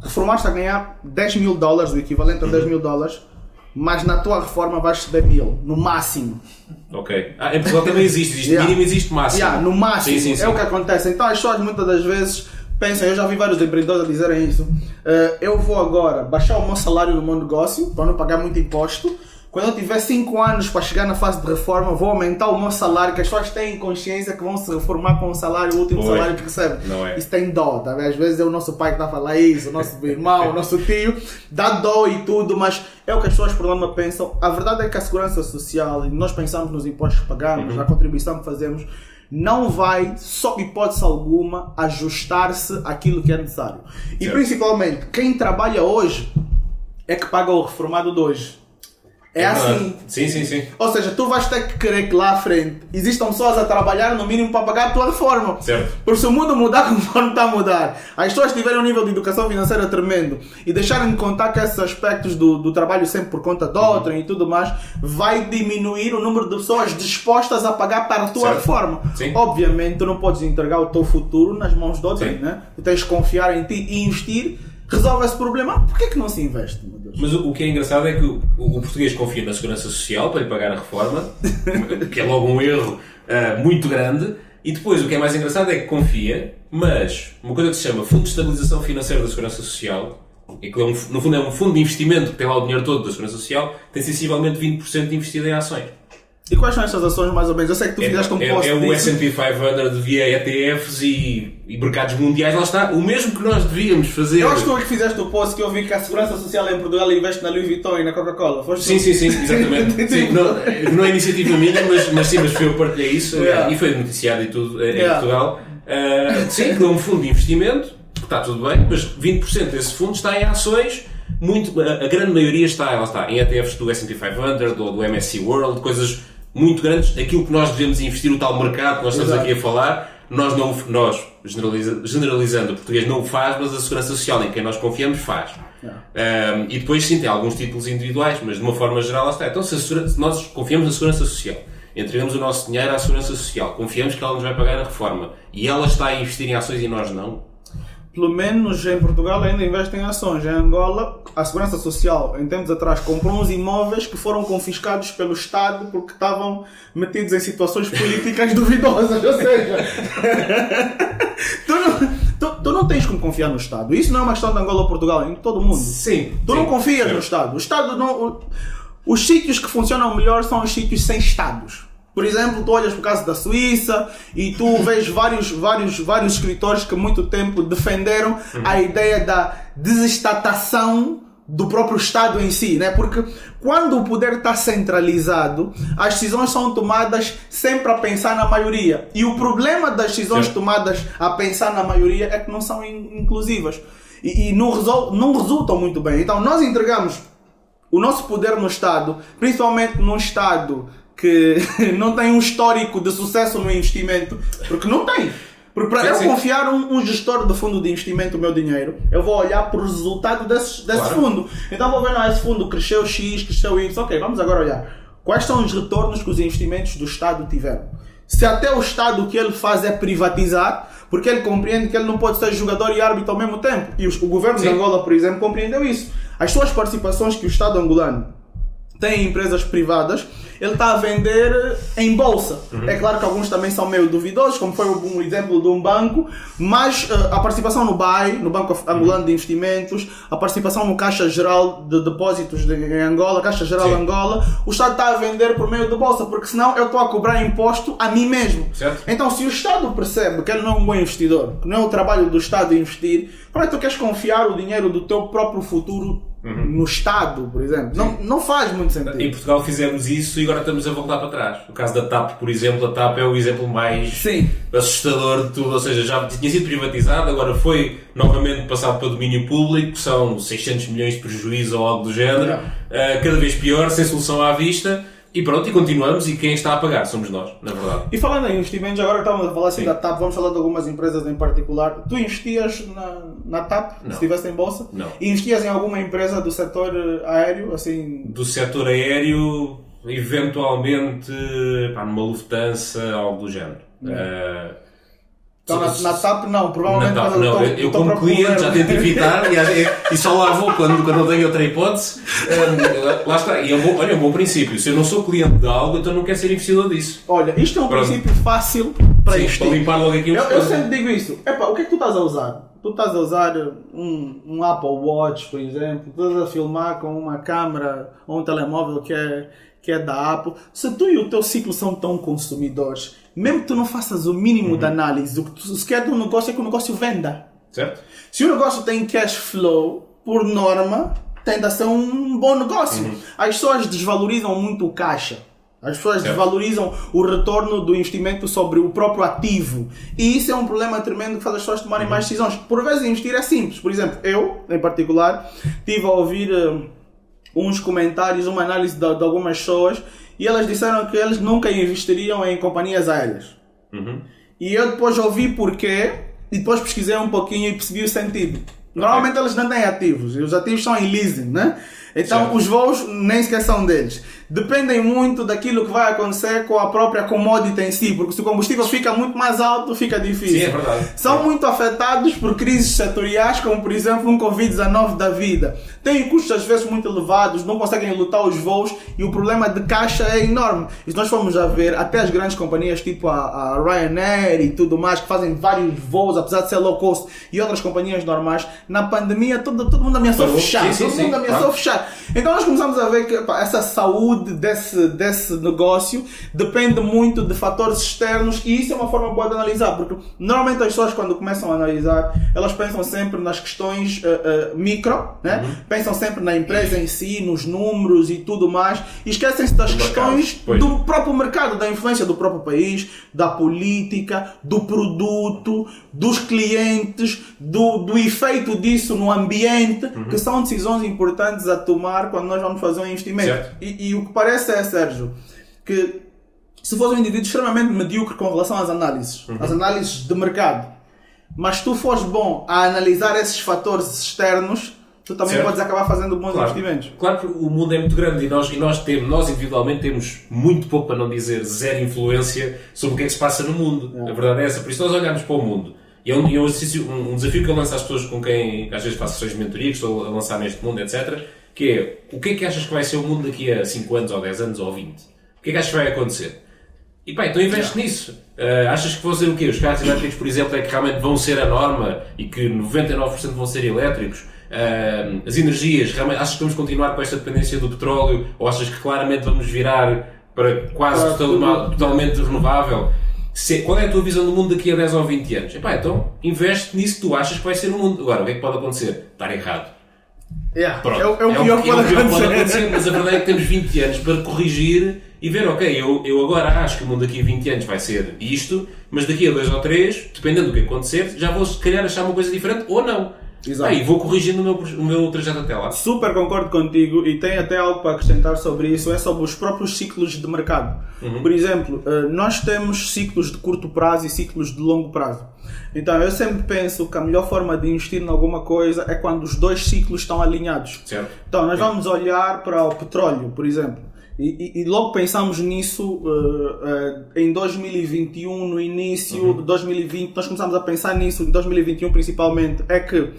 reformar-te a ganhar 10 mil dólares, o equivalente a 10 mil dólares, mas na tua reforma vais receber mil, no máximo. Ok. Ah, em Portugal também existe. Existe Yeah. mínimo, existe máximo. Yeah, no máximo. Sim, sim, sim. É o que acontece. Então as pessoas muitas das vezes pensam, eu já vi vários empreendedores a dizerem isso. eh, eu vou agora baixar o meu salário no meu negócio para não pagar muito imposto. Quando eu tiver 5 anos para chegar na fase de reforma, vou aumentar o meu salário, que as pessoas têm consciência que vão se reformar com o salário, o último Pois. salário que recebem. É. Isso tem dó, tá? Às vezes é o nosso pai que está a falar isso, o nosso [LAUGHS] irmão, o nosso tio, dá dó e tudo, mas é o que as pessoas por norma pensam. A verdade é que a segurança social, e nós pensamos nos impostos que pagamos, na contribuição que fazemos, não vai, sob hipótese alguma, ajustar-se àquilo que é necessário. E principalmente, quem trabalha hoje é que paga o reformado de hoje. É, verdade. assim. Sim, sim, sim. Ou seja, tu vais ter que querer que lá à frente existam pessoas a trabalhar no mínimo para pagar a tua reforma. Certo. Porque se o mundo mudar [LAUGHS] conforme está a mudar, as pessoas tiverem um nível de educação financeira tremendo e deixarem de contar que esses aspectos do, do trabalho sempre por conta de outrem e tudo mais, vai diminuir o número de pessoas dispostas a pagar para a tua Certo. reforma. Sim. Obviamente, tu não podes entregar o teu futuro nas mãos de outrem, né? Tu tens que confiar em ti e investir. Resolve esse problema. Por que, que não se investe? Mas o, o que é engraçado é que o, o português confia na segurança social para lhe pagar a reforma, [LAUGHS] que é logo um erro ah, muito grande, e depois o que é mais engraçado é que confia, mas uma coisa que se chama Fundo de Estabilização Financeira da Segurança Social, que é um, no fundo é um fundo de investimento que tem lá o dinheiro todo da Segurança Social, tem sensivelmente 20% investido em ações. E quais são estas ações, mais ou menos? Eu sei que tu fizeste um é, post é o disso. S&P 500 via ETFs e, e mercados mundiais, lá está, o mesmo que nós devíamos fazer. Eu acho que tu é que fizeste o post que eu vi que a Segurança Social em Portugal investe na Louis Vuitton e na Coca-Cola. Foste Sim, tu? sim, sim, exatamente. [LAUGHS] Sim, não, não é iniciativa minha, mas, mas sim, mas foi eu partilhei isso Yeah. e foi noticiado e tudo eh, em Yeah. Portugal. Ah, sim, que é um fundo de investimento, que está tudo bem, mas 20% desse fundo está em ações, muito, a, a grande maioria está, ela está em ETFs do S&P 500 ou do MSCI World, coisas muito grandes. Aquilo que nós devemos investir, o tal mercado que nós estamos Exato. aqui a falar, nós, não, nós generaliza- generalizando, o português não o faz, mas a Segurança Social em quem nós confiamos faz. Um, e depois sim, tem alguns títulos individuais, mas de uma forma geral está. Então se, a se nós confiamos na Segurança Social, entregamos o nosso dinheiro à Segurança Social, confiamos que ela nos vai pagar a reforma e ela está a investir em ações e nós não, Pelo menos em Portugal ainda investe em ações. Em Angola, a Segurança Social, em tempos atrás, comprou uns imóveis que foram confiscados pelo Estado porque estavam metidos em situações políticas [LAUGHS] duvidosas. Ou seja, [LAUGHS] tu, não, tu, tu não tens como confiar no Estado. Isso não é uma questão de Angola ou Portugal, é em todo o mundo. Sim. Tu não confias no Estado. O Estado não. o- Os sítios que funcionam melhor são os sítios sem Estados. Por exemplo, tu olhas para o caso da Suíça e tu [LAUGHS] vês vários, vários, vários escritores que há muito tempo defenderam a ideia da desestatação do próprio Estado em si, né? Porque quando o poder está centralizado, as decisões são tomadas sempre a pensar na maioria. E o problema das decisões Certo. tomadas a pensar na maioria é que não são in- inclusivas. E, e não, resol- não resultam muito bem. Então nós entregamos o nosso poder no Estado, principalmente num Estado que [LAUGHS] não tem um histórico de sucesso no investimento, porque não tem. Porque para eu confiar um, um gestor de fundo de investimento o meu dinheiro, eu vou olhar para o resultado desse, desse Claro. fundo. Então vou ver, não, esse fundo cresceu X, cresceu Y. Ok, vamos agora olhar. Quais são os retornos que os investimentos do Estado tiveram? Se até o Estado o que ele faz é privatizar, Porque ele compreende que ele não pode ser jogador e árbitro ao mesmo tempo. E o governo de Sim. Angola, por exemplo, compreendeu isso. As suas participações que o Estado angolano tem em empresas privadas, ele está a vender em bolsa. Uhum. É claro que alguns também são meio duvidosos, como foi um exemplo de um banco, mas eh, a participação no BAI, no Banco Angolano de Investimentos, a participação no Caixa Geral de Depósitos de, em Angola, Caixa Geral Sim. Angola, o Estado está a vender por meio de bolsa, porque senão eu estou a cobrar imposto a mim mesmo. Certo. Então, se o Estado percebe que ele não é um bom investidor, que não é o trabalho do Estado investir, como é que tu queres confiar o dinheiro do teu próprio futuro no Estado, por exemplo? Não, não faz muito sentido. Em Portugal fizemos isso e agora estamos a voltar para trás. O caso da TAP, por exemplo, a TAP é o exemplo mais Sim. assustador de tudo. Ou seja, já tinha sido privatizado, agora foi novamente passado para domínio público, são 600 milhões de prejuízo ou algo do género, Uh, cada vez pior, sem solução à vista. E pronto, e continuamos. E quem está a pagar somos nós, na verdade. E falando em investimentos, agora que estávamos a falar assim Sim. da TAP, vamos falar de algumas empresas em particular. Tu investias na, na TAP, Não. se estivesse em bolsa? Não. E investias em alguma empresa do setor eh, aéreo, assim... Do setor aéreo, eventualmente, pá, numa Lufthansa, algo do género. Uh, Então, na, na TAP não, provavelmente... Não, pelo não, teu- eu, eu como cliente já tento evitar e, só lá vou quando, quando não tenho outra hipótese. Hum, [LAUGHS] lá- está. E é um bom, olha, é um bom princípio. Se eu não sou cliente de algo, então não quero ser investidor disso. Olha, isto é um Pronto. princípio fácil para Sim, investir. para limpar logo aqui Eu, eu sempre digo isso. Epá, o que é que tu estás a usar? Tu estás a usar um, um Apple Watch, por exemplo, tu estás a filmar com uma câmera ou um telemóvel que é, que é da Apple. Se tu e o teu ciclo são tão consumidores, mesmo que tu não faças o mínimo Uhum. de análise, o que tu se quer do negócio é que o negócio venda. Certo? Se o negócio tem cash flow, por norma, tende a ser um bom negócio. Uhum. As pessoas desvalorizam muito o caixa. As pessoas Certo. desvalorizam o retorno do investimento sobre o próprio ativo. E isso é um problema tremendo que faz as pessoas tomarem Uhum. mais decisões. Por vezes investir é simples. Por exemplo, eu, em particular, estive a ouvir eh, uns comentários, uma análise de, de algumas pessoas e elas disseram que eles nunca investiriam em companhias aéreas. Uhum. E eu depois ouvi porquê e depois pesquisei um pouquinho e percebi o sentido. Normalmente eles não têm ativos, e os ativos são em leasing, né? Então Certo. os voos nem sequer são deles. Dependem muito daquilo que vai acontecer com a própria commodity em si, porque se o combustível fica muito mais alto, fica difícil. Sim, é verdade. São muito afetados por crises setoriais, como por exemplo um Covid-19 da vida. Têm custos às vezes muito elevados, não conseguem lutar os voos e o problema de caixa é enorme. E nós formos a ver, até as grandes companhias tipo a, a Ryanair e tudo mais, que fazem vários voos, apesar de ser low cost, e outras companhias normais, na pandemia todo, todo mundo ameaçou fechar. Sim, sim, todo mundo ameaçou claro. fechar. Então nós começamos a ver que pá, essa saúde desse, desse negócio depende muito de fatores externos e isso é uma forma boa de analisar, porque normalmente as pessoas quando começam a analisar, elas pensam sempre nas questões eh, eh, micro, né? Uhum. pensam sempre na empresa em si, nos números e tudo mais, e esquecem-se das Do mercado, questões pois. do próprio mercado, da influência do próprio país, da política, do produto, dos clientes, do, do efeito disso no ambiente, Uhum. que são decisões importantes a tomar quando nós vamos fazer um investimento. E, e o que parece é, Sérgio, que se fosse um indivíduo extremamente medíocre com relação às análises, Uhum. às análises de mercado, mas tu fores bom a analisar esses fatores externos, tu também Certo. podes acabar fazendo bons Claro, investimentos. claro que o mundo é muito grande e nós, e nós temos, nós individualmente temos muito pouco, para não dizer zero influência sobre o que é que se passa no mundo. A verdade é essa. Por isso nós olhamos para o mundo. E é um, é um um, um desafio que eu lanço às pessoas com quem às vezes faço sessões de mentoria, que estou a lançar neste mundo, etc. Que é, o que é que achas que vai ser o mundo daqui a 5 anos, ou 10 anos, ou 20? O que é que achas que vai acontecer? E pá, então investe nisso. Ah, achas que vão ser o quê? Os carros elétricos, por exemplo, é que realmente vão ser a norma e que 99% vão ser elétricos? Ah, as energias, realmente, achas que vamos continuar com esta dependência do petróleo? Ou achas que claramente vamos virar para quase Para total- tudo. totalmente renovável? Se- qual é a tua visão do mundo daqui a 10 ou 20 anos? Epá, então investe nisso que tu achas que vai ser o mundo. Agora, o que é que pode acontecer? Estar errado. Yeah. Pronto. É, o- é o pior que pode acontecer. mas a verdade é que temos 20 anos para corrigir e ver, ok, eu, eu agora acho que o mundo daqui a 20 anos vai ser isto, mas daqui a 2 ou 3, dependendo do que acontecer, já vou se calhar achar uma coisa diferente ou não. Exato. Aí vou corrigindo o meu, o meu trajeto até lá. Super concordo contigo e tem até algo para acrescentar sobre isso, é sobre os próprios ciclos de mercado. Por exemplo, eh, nós temos ciclos de curto prazo e ciclos de longo prazo. Então eu sempre penso que a melhor forma de investir em alguma coisa é quando os dois ciclos estão alinhados. Certo? Então nós vamos olhar para o petróleo, por exemplo. E, e, e logo pensamos nisso uh, uh, em 2021, no início Uhum. de 2020, nós começámos a pensar nisso em 2021 principalmente, é que, uh,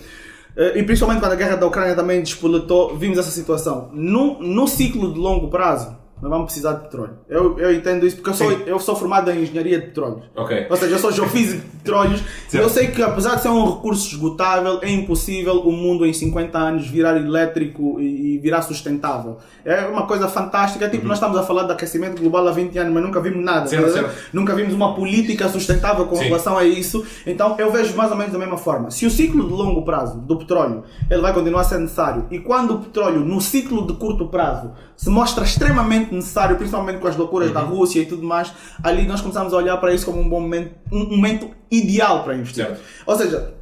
e principalmente quando a guerra da Ucrânia também despoletou, vimos essa situação. No, no ciclo de longo prazo, nós vamos precisar de petróleo. Eu, eu entendo isso porque eu sou, Sim. eu sou formado em engenharia de petróleo. Ok. Ou seja, eu sou geofísico de petróleos e eu sei que apesar de ser um recurso esgotável, é impossível o mundo em 50 anos virar elétrico e virar sustentável. É uma coisa fantástica. É tipo, nós estamos a falar de aquecimento global há 20 anos, mas nunca vimos nada. Certo, certo. Nunca vimos uma política sustentável com Sim. relação a isso. Então eu vejo mais ou menos da mesma forma. Se o ciclo de longo prazo do petróleo ele vai continuar a ser necessário e quando o petróleo no ciclo de curto prazo se mostra extremamente necessário, principalmente com as loucuras Uhum. da Rússia e tudo mais, ali nós começamos a olhar para isso como um bom momento, um momento ideal para investir. Certo. Ou seja,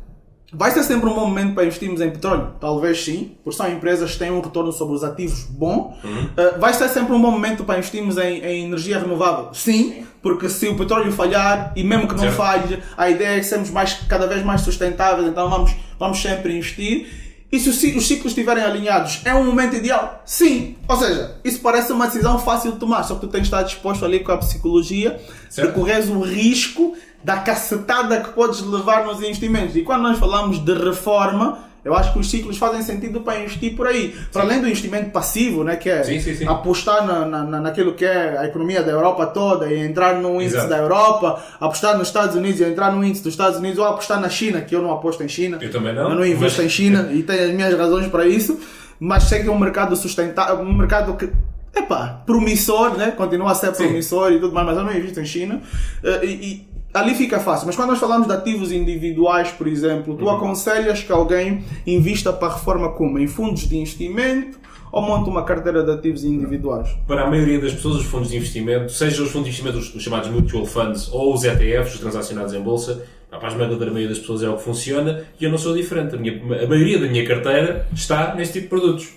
vai ser sempre um bom momento para investirmos em petróleo? Talvez sim, por são empresas que têm um retorno sobre os ativos bom. Uh, vai ser sempre um bom momento para investirmos em, em energia renovável? Sim, porque se o petróleo falhar, e mesmo que não Certo. falhe, a ideia é sermos mais, cada vez mais sustentáveis, então vamos, vamos sempre investir. E se os ci- os ciclos estiverem alinhados, é um momento ideal? Sim. Ou seja, isso parece uma decisão fácil de tomar, só que tu tens de estar disposto ali com a psicologia Certo. de o risco da cacetada que podes levar nos investimentos. E quando nós falamos de reforma, eu acho que os ciclos fazem sentido para investir por aí. Para além do investimento passivo, né, que é Sim, sim, apostar na, na, na- naquilo que é a economia da Europa toda e entrar no índice Exato. da Europa, apostar nos Estados Unidos e entrar no índice dos Estados Unidos, ou apostar na China, que eu não aposto em China. Eu também não, Eu não invisto mas- em China e tenho as minhas razões para isso, mas sei que é um mercado sustentável, um mercado que epá, promissor, né? continua a ser Sim. promissor e tudo mais, mas eu não invisto em China. Eh, e, e ali fica fácil. Mas quando nós falamos de ativos individuais, por exemplo, tu aconselhas que alguém invista para a reforma como? Em fundos de investimento ou monta uma carteira de ativos individuais? Para a maioria das pessoas, os fundos de investimento, seja os fundos de investimento, os, os chamados mutual funds, ou os ETFs, os transacionados em bolsa, pá, para a esmagadora maioria das pessoas é o que funciona e eu não sou diferente. A, minha- a maioria da minha carteira está nesse tipo de produtos.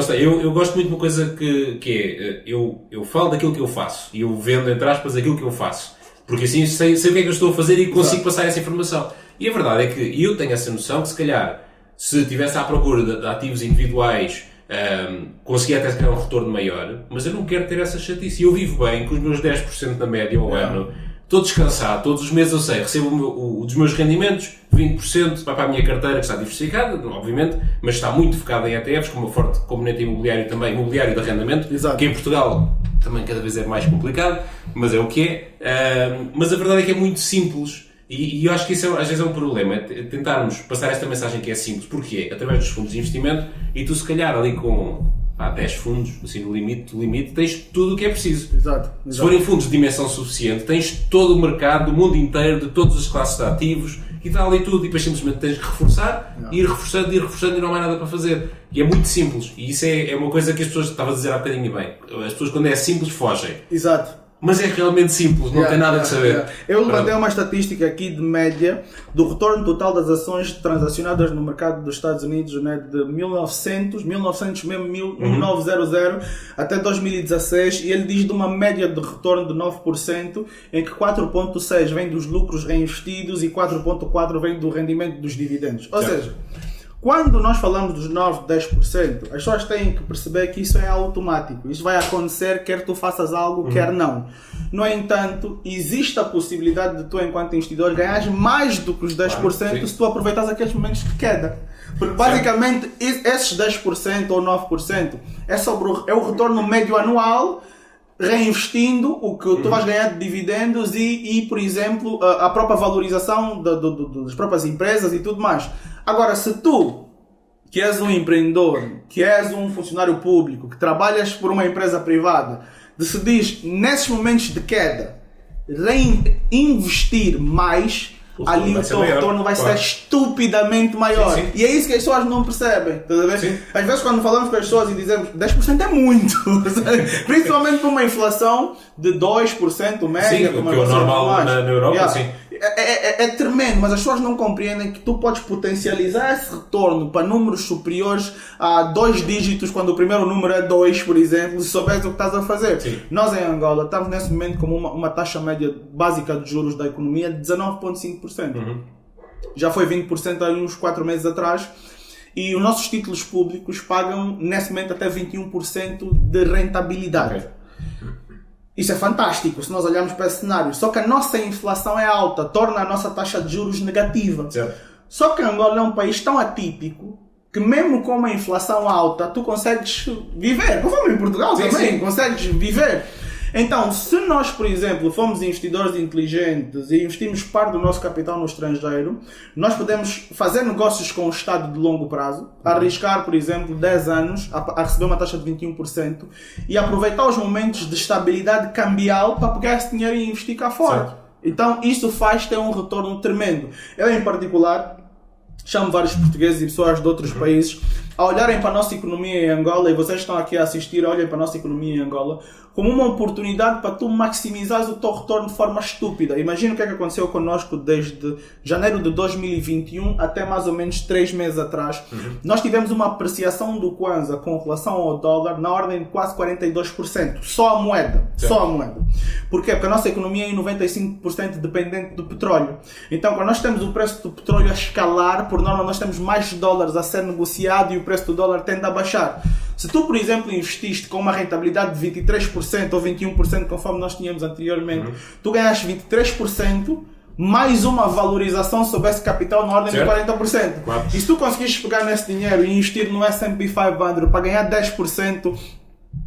Está, eu, eu gosto muito de uma coisa que, que é, eh, eu, eu falo daquilo que eu faço e eu vendo, entre aspas, aquilo que eu faço. Porque assim sei, sei o que é que eu estou a fazer e consigo passar essa informação. E a verdade é que eu tenho essa noção que se calhar, se estivesse à procura de, de ativos individuais, ahm, conseguia até calhar um retorno maior, mas eu não quero ter essa chatice. E eu vivo bem com os meus 10% na média ao Yeah. ano. Estou descansado, todos os meses eu sei, recebo o meu- o- dos meus rendimentos, 20% vai para a minha carteira, que está diversificada, obviamente, mas está muito focada em ETFs, com uma forte componente imobiliário também, imobiliário de arrendamento, Exato. que em Portugal também cada vez é mais complicado, mas é o que é. Ahm, mas a verdade é que é muito simples. E, e eu acho que isso é- às vezes é um problema, é tentarmos passar esta mensagem que é simples. Porquê? Através dos fundos de investimento e tu se calhar ali com pá, 10 fundos, assim no limite, do limite, tens tudo o que é preciso. Exato. Se exato. forem fundos de dimensão suficiente, tens todo o mercado, do mundo inteiro, de todas as classes de ativos, e está ali tudo, e depois simplesmente tens que reforçar, ir reforçando, ir reforçando, e não há mais nada para fazer. E é muito simples. E isso é, é uma coisa que as pessoas, estava a dizer há bocadinho bem, as pessoas quando é simples fogem. Exato. Mas é realmente simples, não Yeah, tem nada yeah, que saber. yeah. Eu levantei uma estatística aqui de média do retorno total das ações transacionadas no mercado dos Estados Unidos né, de 1900, 1900 mesmo, Uhum. 1900 até 2016 e ele diz de uma média de retorno de 9% em que 4.6 vem dos lucros reinvestidos e 4.4 vem do rendimento dos dividendos. Ou seja, quando nós falamos dos 9, 10%, as pessoas têm que perceber que isso é automático. Isso vai acontecer quer tu faças algo, quer não. No entanto, existe a possibilidade de tu, enquanto investidor, ganhar mais do que os 10% Claro, sim. se tu aproveitas aqueles momentos de queda. Porque basicamente es- esses 10% ou 9% é, sobre o, é o retorno médio anual reinvestindo o que tu vais ganhar de dividendos e, e por exemplo, a, a própria valorização da- do- do- das próprias empresas e tudo mais. Agora, se tu, que és um empreendedor, que és um funcionário público, que trabalhas por uma empresa privada, decidis, nesses momentos de queda, reinvestir mais, O ali o teu retorno vai claro. ser estupidamente maior. Sim, sim. E é isso que as pessoas não percebem. Sim. Às vezes, quando falamos com as pessoas e dizemos 10% é muito, [LAUGHS] principalmente com uma inflação de 2% média, Sim, como que é o normal na- na Europa, sim. É, é- é- é tremendo, mas as pessoas não compreendem que tu podes potencializar esse retorno para números superiores a dois dígitos, quando o primeiro número é 2, por exemplo, se souberes o que estás a fazer. Sim. Nós em Angola estamos nesse momento com uma, uma taxa média básica de juros da economia de 19,5% Uhum. já foi 20% há uns 4 meses atrás. E os nossos títulos públicos pagam, nesse momento, até 21% de rentabilidade. Ok. Isso é fantástico se nós olharmos para esse cenário. Só que a nossa inflação é alta, torna a nossa taxa de juros negativa. Certo. Só que Angola é um país tão atípico que mesmo com uma inflação alta, tu consegues viver. Como em Portugal Sim, também, sim. consegues viver. Então, se nós, por exemplo, fomos investidores inteligentes e investimos parte do nosso capital no estrangeiro, nós podemos fazer negócios com o Estado de longo prazo, arriscar, por exemplo, 10 anos a, a receber uma taxa de 21% e aproveitar os momentos de estabilidade cambial para pegar esse dinheiro e investir cá fora. Certo. Então, isso faz ter um retorno tremendo. Eu, em particular, chamo vários portugueses e pessoas de outros países a olharem para a nossa economia em Angola, e vocês estão aqui a assistir, olhem para a nossa economia em Angola, como uma oportunidade para tu maximizares o teu retorno de forma estúpida. Imagina o que é que aconteceu connosco desde janeiro de 2021 até mais ou menos 3 meses atrás. Nós tivemos uma apreciação do Kwanza com relação ao dólar na ordem de quase 42%. Só a moeda. Só a moeda. Porquê? Porque a nossa economia é em 95% dependente do petróleo. Então, quando nós temos o preço do petróleo a escalar, por norma nós temos mais dólares a ser negociado e o preço do dólar tende a baixar. Se tu, por exemplo, investiste com uma rentabilidade de 23% ou 21%, conforme nós tínhamos anteriormente, tu ganhaste 23%, mais uma valorização sobre esse capital na ordem Certo. de 40%. Claro. E se tu conseguires pegar nesse dinheiro e investir no S&P 500 para ganhar 10%,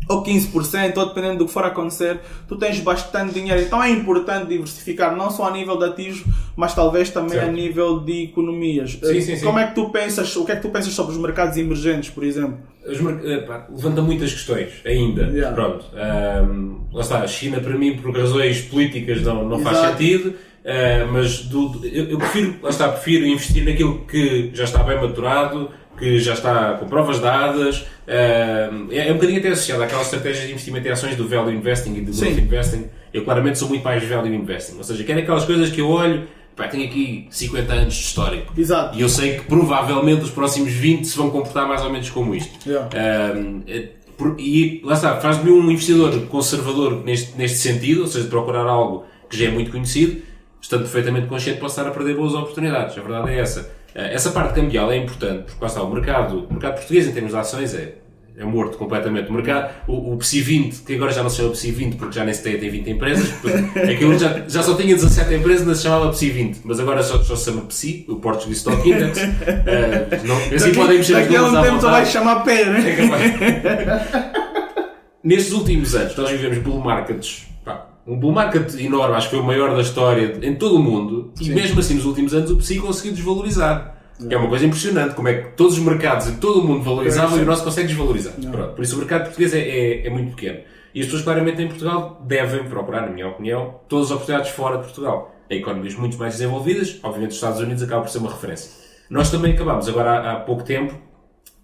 ou 15%, ou dependendo do que for acontecer, tu tens bastante dinheiro. Então é importante diversificar, não só a nível de ativos, mas talvez também Certo. a nível de economias. Sim, Eh, sim, sim. Como é que tu pensas, o que é que tu pensas sobre os mercados emergentes, por exemplo? Eh, levanta muitas questões ainda. Yeah. Pronto. Ahm, lá está, a China para mim, por razões políticas, não, não faz sentido. ah, mas do- eu, eu prefiro, lá está, prefiro investir naquilo que já está bem maturado, que já está com provas dadas. é, é um bocadinho até associado àquelas estratégias de investimento em ações do value investing e do Sim. growth investing. Eu claramente sou muito mais value investing. Ou seja, quero aquelas coisas que eu olho, pá, tenho aqui 50 anos de histórico. Exato. E eu sei que provavelmente os próximos 20 se vão comportar mais ou menos como isto. Yeah. Um, por- e lá está, faz-me um investidor conservador neste, neste sentido, ou seja, de procurar algo que já é muito conhecido, estando perfeitamente consciente de posso estar a perder boas oportunidades. A verdade é essa. Eh, essa parte cambial é importante, porque lá está, o mercado, o mercado português em termos de ações é, é morto completamente. O mercado, o, o PSI 20, que agora já não se chama PSI 20 porque já nem se tem, tem 20 empresas, [LAUGHS] aquilo já, já só tinha 17 empresas, ainda se chamava PSI 20, mas agora só, só se chama PSI, o Portuguese Stock Index. [LAUGHS] Eh, não, assim podem mexer Daqui a um tempo vontade. vais chamar P, né? É. [LAUGHS] Nestes últimos anos, nós vivemos bull markets. Um bull market enorme, acho que foi o maior da história em todo o mundo. E mesmo assim, nos últimos anos, o PSI conseguiu desvalorizar. É uma coisa impressionante, como é que todos os mercados e todo o mundo valorizavam e o nosso consegue desvalorizar. Pronto, por isso o mercado português é, é- é muito pequeno. E as pessoas claramente em Portugal devem procurar, na minha opinião, todas as oportunidades fora de Portugal. Há economias muito mais desenvolvidas, obviamente os Estados Unidos acabam por ser uma referência. Nós também acabámos agora há, há pouco tempo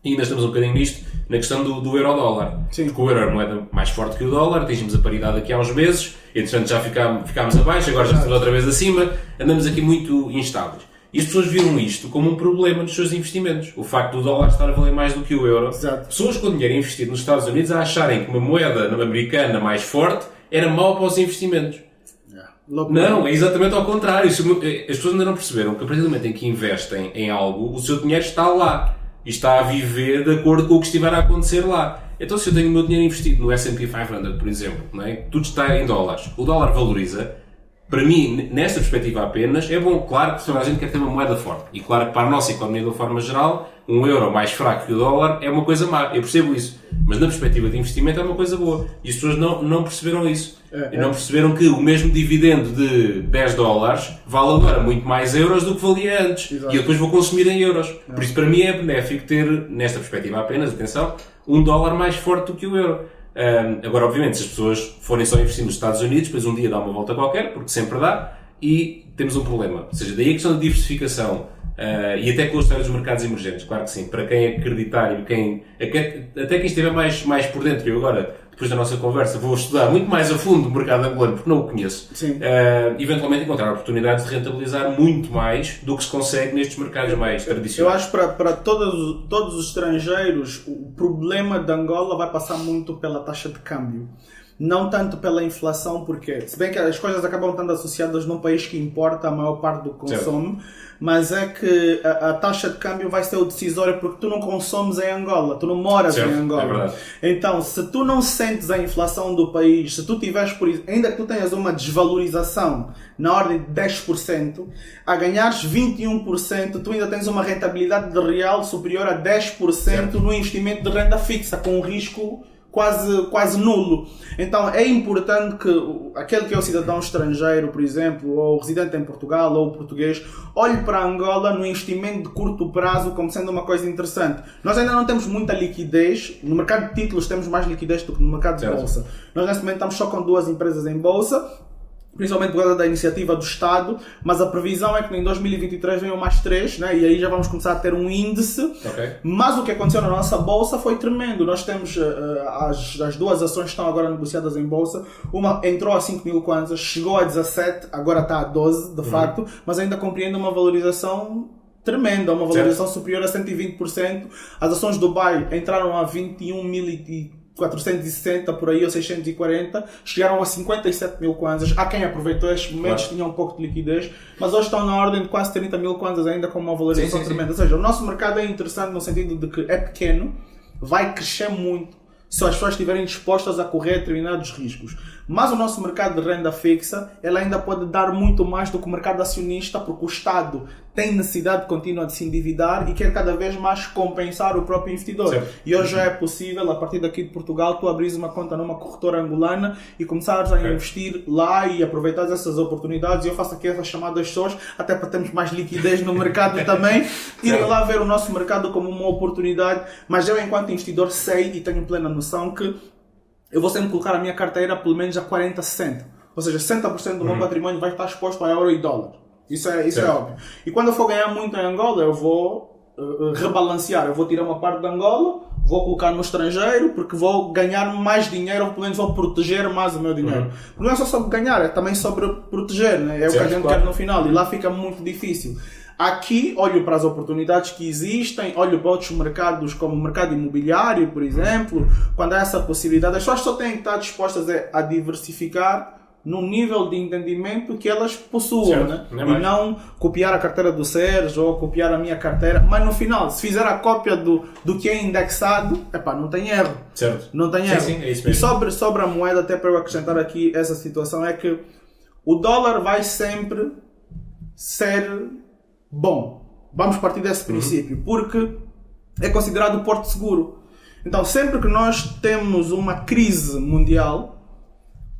e ainda estamos um bocadinho nisto, na questão do, do euro-dólar. Porque o euro é a moeda mais forte que o dólar, atingimos a paridade aqui há uns meses, entretanto já ficámos, ficámos abaixo, agora já estamos outra vez acima, andamos aqui muito instáveis. E as pessoas viram isto como um problema nos seus investimentos. O facto do dólar estar a valer mais do que o euro. Exato. Pessoas com dinheiro investido nos Estados Unidos a acharem que uma moeda americana mais forte era mau para os investimentos. Não, é exatamente ao contrário. Meu- eh, As pessoas ainda não perceberam que a partir do momento em que investem em algo, o seu dinheiro está lá. E está a viver de acordo com o que estiver a acontecer lá. Então, se eu tenho o meu dinheiro investido no S&P 500, por exemplo, não é? tudo está em dólares, o dólar valoriza, para mim, nesta perspectiva apenas, é bom, claro, que toda a gente quer ter uma moeda forte. E claro que para a nossa economia de uma forma geral, um euro mais fraco que o dólar é uma coisa má. Eu percebo isso. Mas na perspectiva de investimento é uma coisa boa. E as pessoas não, não perceberam isso. É, e não perceberam que o mesmo dividendo de 10 dólares vale agora muito mais euros do que valia antes. Exato. E eu depois vou consumir em euros. Por isso, para mim, é benéfico ter, nesta perspectiva apenas, atenção, um dólar mais forte do que o euro. Ahm, agora, obviamente, se as pessoas forem só investir nos Estados Unidos, depois um dia dá uma volta qualquer, porque sempre dá, e temos um problema. Ou seja, daí a questão da diversificação. ah, e até com a história dos mercados emergentes, claro que sim. Para quem acreditar e quem, até até quem estiver mais, mais por dentro, eu agora, depois da nossa conversa, vou estudar muito mais a fundo o mercado angolano, porque não o conheço. Ah, eventualmente encontrar oportunidades de rentabilizar muito mais do que se consegue nestes mercados mais Eu tradicionais. acho que para, para todos, todos os estrangeiros, o problema de Angola vai passar muito pela taxa de câmbio. Não tanto pela inflação, porque se bem que as coisas acabam estando associadas num país que importa a maior parte do que consome, mas é que a, a, taxa de câmbio vai ser o decisório porque tu não consomes em Angola, tu não moras Certo, em é Angola. verdade. então, se tu não sentes a inflação do país, se tu tiveres, por isso, ainda que tu tenhas uma desvalorização na ordem de 10%, a ganhares 21%, tu ainda tens uma rentabilidade de real superior a 10% Certo. no investimento de renda fixa, com um risco quase, quase nulo. Então é importante que aquele que é o cidadão estrangeiro, por exemplo, ou residente em Portugal, ou português, olhe para Angola no investimento de curto prazo como sendo uma coisa interessante. Nós ainda não temos muita liquidez, no mercado de títulos temos mais liquidez do que no mercado de bolsa. Nós neste momento estamos só com duas empresas em bolsa, principalmente por causa da iniciativa do Estado, mas a previsão é que em 2023 venham mais três, né? e aí já vamos começar a ter um índice Ok? mas o que aconteceu na nossa bolsa foi tremendo. Nós temos eh, as, as duas ações que estão agora negociadas em bolsa. Uma entrou a 5 mil kwanzas, chegou a 17, agora está a 12, de facto, mas ainda compreende uma valorização tremenda, uma valorização superior a 120%. As ações do Dubai entraram a 21.460 por aí, ou 640, chegaram a 57 mil kwanzas. Há quem aproveitou estes momentos, Claro. tinham um pouco de liquidez, mas hoje estão na ordem de quase 30 mil kwanzas ainda com uma valorização Sim, sim, sim. tremenda. Ou seja, o nosso mercado é interessante no sentido de que é pequeno, vai crescer muito se as pessoas estiverem dispostas a correr determinados riscos. Mas o nosso mercado de renda fixa, ele ainda pode dar muito mais do que o mercado acionista, porque o Estado tem necessidade contínua de se endividar e quer cada vez mais compensar o próprio investidor. E hoje já é possível, a partir daqui de Portugal, tu abris uma conta numa corretora angolana e começares a investir lá e aproveitar essas oportunidades. E eu faço aqui essas chamadas pessoas, até para termos mais liquidez no mercado [LAUGHS] também. Ir lá ver o nosso mercado como uma oportunidade. Mas eu, enquanto investidor, sei e tenho plena noção que eu vou sempre colocar a minha carteira pelo menos a 40, 60. Ou seja, 60% do meu patrimônio vai estar exposto a euro e dólar. Isso é, isso é Certo. óbvio. E quando eu for ganhar muito em Angola, eu vou uh, rebalancear. Eu vou tirar uma parte de Angola, vou colocar no estrangeiro, porque vou ganhar mais dinheiro, ou pelo menos vou proteger mais o meu dinheiro. Não é só sobre ganhar, é também sobre proteger. Né? É o que a Certo, gente claro. quer no final. E lá fica muito difícil. Aqui olho para as oportunidades que existem, olho para outros mercados como o mercado imobiliário, por exemplo, quando há essa possibilidade. As pessoas só têm que estar dispostas a- diversificar no nível de entendimento que elas possuam, né? não é e não copiar a carteira do Sérgio ou copiar a minha carteira. Mas no final, se fizer a cópia do, do que é indexado, epá, não tem erro. Certo? Não tem erro. sim, é e sobre, sobre a moeda, até para eu acrescentar aqui essa situação, é que o dólar vai sempre ser bom. Vamos partir desse Uhum. princípio, porque é considerado o porto seguro. Então, sempre que nós temos uma crise mundial,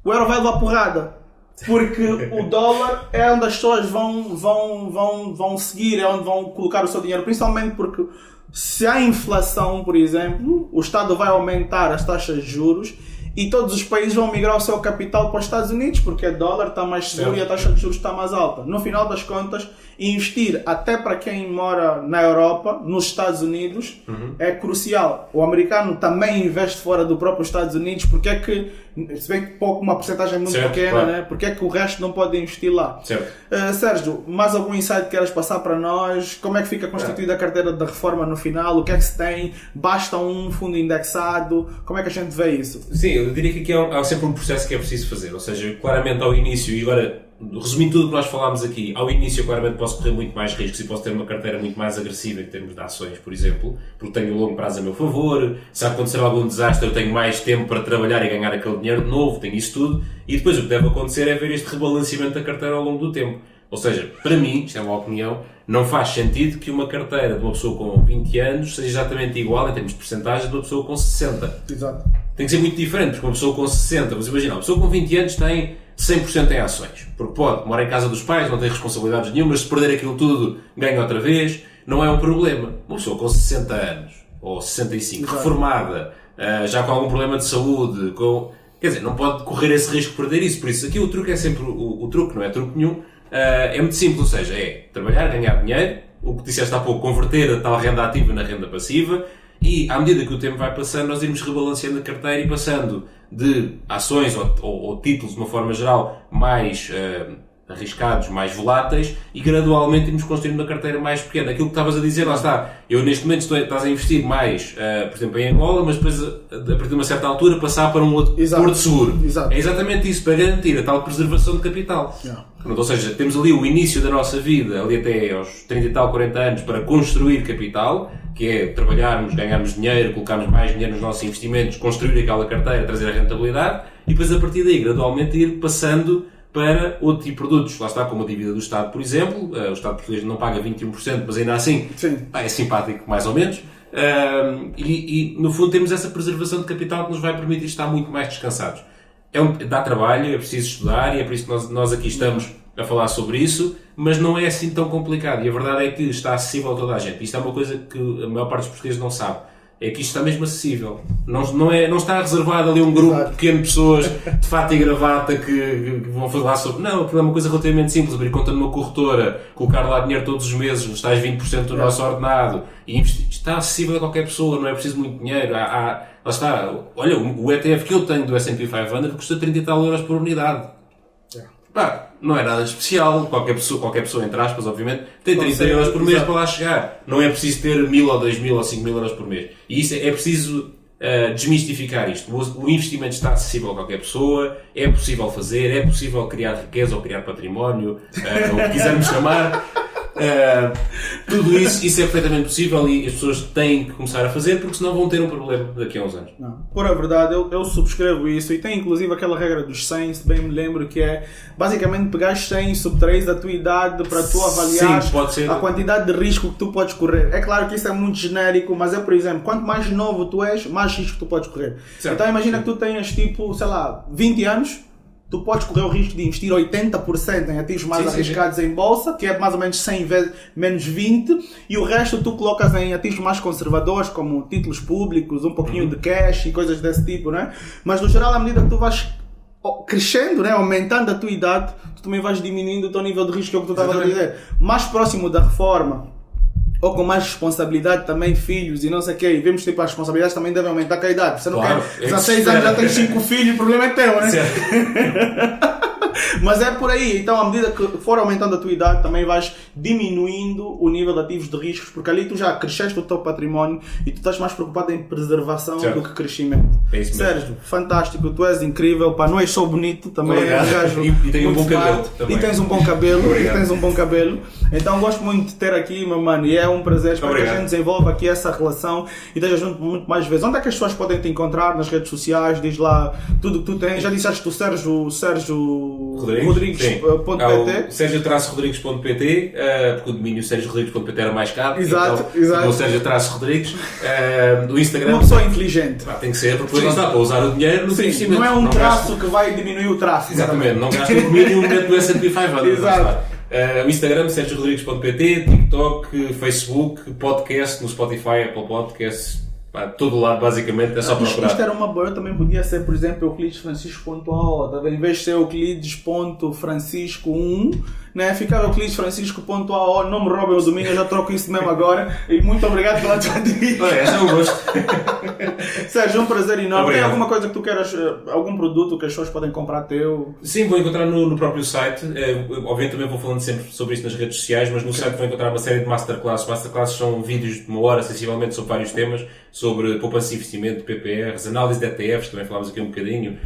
o euro vai levar porrada. Porque o [LAUGHS] dólar é onde as pessoas vão, vão, vão, vão seguir, é onde vão colocar o seu dinheiro. Principalmente porque se há inflação, por exemplo, o Estado vai aumentar as taxas de juros e todos os países vão migrar o seu capital para os Estados Unidos porque o dólar está mais seguro e a taxa de juros está mais alta. No final das contas, investir até para quem mora na Europa, nos Estados Unidos, Uhum. é crucial. O americano também investe fora do próprio Estados Unidos, porque é que, se bem que pouco, uma porcentagem muito Certo, pequena, claro. né? porque é que o resto não pode investir lá? Uh, Sérgio, mais algum insight que queres passar para nós? Como é que fica constituída a carteira da reforma no final? O que é que se tem? Basta um fundo indexado? Como é que a gente vê isso? Sim, eu diria que aqui há, um- há sempre um processo que é preciso fazer. Ou seja, claramente ao início, e agora, resumindo tudo o que nós falámos aqui, ao início eu claramente posso correr muito mais riscos e posso ter uma carteira muito mais agressiva em termos de ações, por exemplo, porque tenho o longo prazo a meu favor, se acontecer algum desastre eu tenho mais tempo para trabalhar e ganhar aquele dinheiro de novo, tenho isso tudo, e depois o que deve acontecer é ver este rebalanceamento da carteira ao longo do tempo. Ou seja, para mim, isto é uma opinião, não faz sentido que uma carteira de uma pessoa com 20 anos seja exatamente igual em termos de porcentagem de uma pessoa com 60 Exato. tem que ser muito diferente, porque uma pessoa com 60, mas imagina, uma pessoa com 20 anos tem 100% em ações, porque pode, mora em casa dos pais, não tem responsabilidades nenhumas, se perder aquilo tudo, ganha outra vez, não é um problema. Uma pessoa com 60 anos, ou 65, Exato. reformada, ah, já com algum problema de saúde, com... quer dizer, não pode correr esse risco de perder isso, por isso aqui o truque é sempre, o, o truque não é truque nenhum, ah, é muito simples, ou seja, é trabalhar, ganhar dinheiro, o que disseste há pouco, converter a tal renda ativa na renda passiva, e à medida que o tempo vai passando, nós irmos rebalanceando a carteira e passando de ações ou, ou- ou títulos, de uma forma geral, mais, eh, arriscados, mais voláteis e gradualmente irmos construindo uma carteira mais pequena. Aquilo que estavas a dizer, lá está. Eu neste momento estou, estás a investir mais, uh, por exemplo, em Angola, mas depois a partir de uma certa altura passar para um outro Exato. porto seguro. Exato. É exatamente isso, para garantir a tal preservação de capital. Yeah. Ou seja, temos ali o início da nossa vida, ali até aos 30 e tal, 40 anos, para construir capital, que é trabalharmos, ganharmos dinheiro, colocarmos mais dinheiro nos nossos investimentos, construir aquela carteira, trazer a rentabilidade, e depois a partir daí, gradualmente, ir passando para outro tipo de produtos. Lá está, como a dívida do Estado, por exemplo. Uh, o Estado português não paga 21%, mas ainda assim é simpático, mais ou menos. E, e, no fundo, temos essa preservação de capital que nos vai permitir estar muito mais descansados. É um, dá trabalho, é preciso estudar e é por isso que nós, nós aqui estamos a falar sobre isso, mas não é assim tão complicado. E a verdade é que está acessível a toda a gente. Isto é uma coisa que a maior parte dos portugueses não sabe é que isto está mesmo acessível. Não, não, é, não está reservado ali um grupo Exato. pequeno de pessoas de fato e gravata que, que, vão falar sobre. Não, aquilo é uma coisa relativamente simples. Abrir conta numa corretora, colocar lá dinheiro todos os meses, nos tais 20% do nosso ordenado e. Está acessível a qualquer pessoa, não é preciso muito dinheiro. Há, há, lá está. Olha, o ETF que eu tenho do SP 500 custa 30 e tal euros por unidade. Pá, não é nada especial. Qualquer pessoa, qualquer pessoa entre aspas, obviamente, tem 30 ser, euros por mês exato. para lá chegar. Não é preciso ter mil ou dois mil ou cinco mil euros por mês. E isso é, é preciso uh, desmistificar isto. O, o, investimento está acessível a qualquer pessoa, é possível fazer, é possível criar riqueza ou criar património, uh, o que quisermos [LAUGHS] chamar. Uh, tudo isso, isso é perfeitamente possível e as pessoas têm que começar a fazer porque senão vão ter um problema daqui a uns anos. Não. Por a verdade, eu, eu subscrevo isso e tem inclusive aquela regra dos 100, se bem me lembro, que é basicamente pegar 100 e subtrair da tua idade para tu avaliar Sim, a quantidade de risco que tu podes correr. É claro que isso é muito genérico, mas é, por exemplo, quanto mais novo tu és, mais risco tu podes correr. Certo. Então imagina Sim. que tu tenhas tipo, sei lá, 20 anos tu podes correr o risco de investir 80% em ativos mais sim, arriscados sim. em bolsa, que é mais ou menos 100 vezes menos 20, e o resto tu colocas em ativos mais conservadores, como títulos públicos, um pouquinho uhum. de cash e coisas desse tipo, né? Mas no geral, à medida que tu vais crescendo, né, aumentando a tua idade, tu também vais diminuindo o teu nível de risco, é o que tu estavas a dizer. Mais próximo da reforma, ou com mais responsabilidade também, filhos e não sei o quê, e vemos tipo as responsabilidades também devem aumentar com a idade. Você não claro, quer 16 anos já tem 5 filhos, o problema é teu, né? [LAUGHS] Mas é por aí. Então, à medida que for aumentando a tua idade, também vais diminuindo o nível de ativos de riscos, porque ali tu já cresceste o teu património e tu estás mais preocupado em preservação certo. do que crescimento. É Sérgio, fantástico, tu és incrível, pá, não és só bonito, também és gajo. E, e tens um bom cabelo. Também. E tens um bom cabelo, e tens um bom cabelo. Então gosto muito de ter aqui, meu mano, e é um prazer. Espero Obrigado. que a gente desenvolva aqui essa relação e esteja junto muito mais vezes. Onde é que as pessoas podem te encontrar nas redes sociais? Diz lá tudo que tu tens. Já disseste do Sérgio, Sérgio Rodrigues.pt Rodrigues. Sérgio-rodrigues.pt uh, porque o domínio sérgio-rodrigues.pt era mais caro. Exato, então, exato. Sérgio-rodrigues. Uh, do Instagram. Uma pessoa inteligente. Ah, tem que ser, porque depois não dá para usar o dinheiro no Sim. Não é um não traço gasto... que vai diminuir o tráfego. Exatamente, não gasta o [LAUGHS] domínio do S&P 500. Exato. Uh, o Instagram, sérgio-rodrigues.pt, TikTok, Facebook, podcast no Spotify, Apple Podcasts, Pá, todo lado, basicamente, é só procurar. Isto era uma boa, também podia ser, por exemplo, euclidesfrancisco.ao, tá em vez de ser euclides.francisco1, né? Ficar euclidesfrancisco.ao, não me roubem o domingo, eu já troco isso mesmo agora. E muito obrigado pela tua dica. Olha, é um gosto. [LAUGHS] Sérgio, é um prazer enorme. Obrigado. Tem alguma coisa que tu queiras, eh, algum produto que as pessoas podem comprar teu? Sim, vou encontrar no, no próprio site. É, obviamente também vou falando sempre sobre isso nas redes sociais, mas no okay. site vou encontrar uma série de masterclasses. Masterclasses são vídeos de uma hora, sensivelmente, sobre vários temas, sobre poupança e investimento, PPRs, análise de ETFs, também falámos aqui um bocadinho,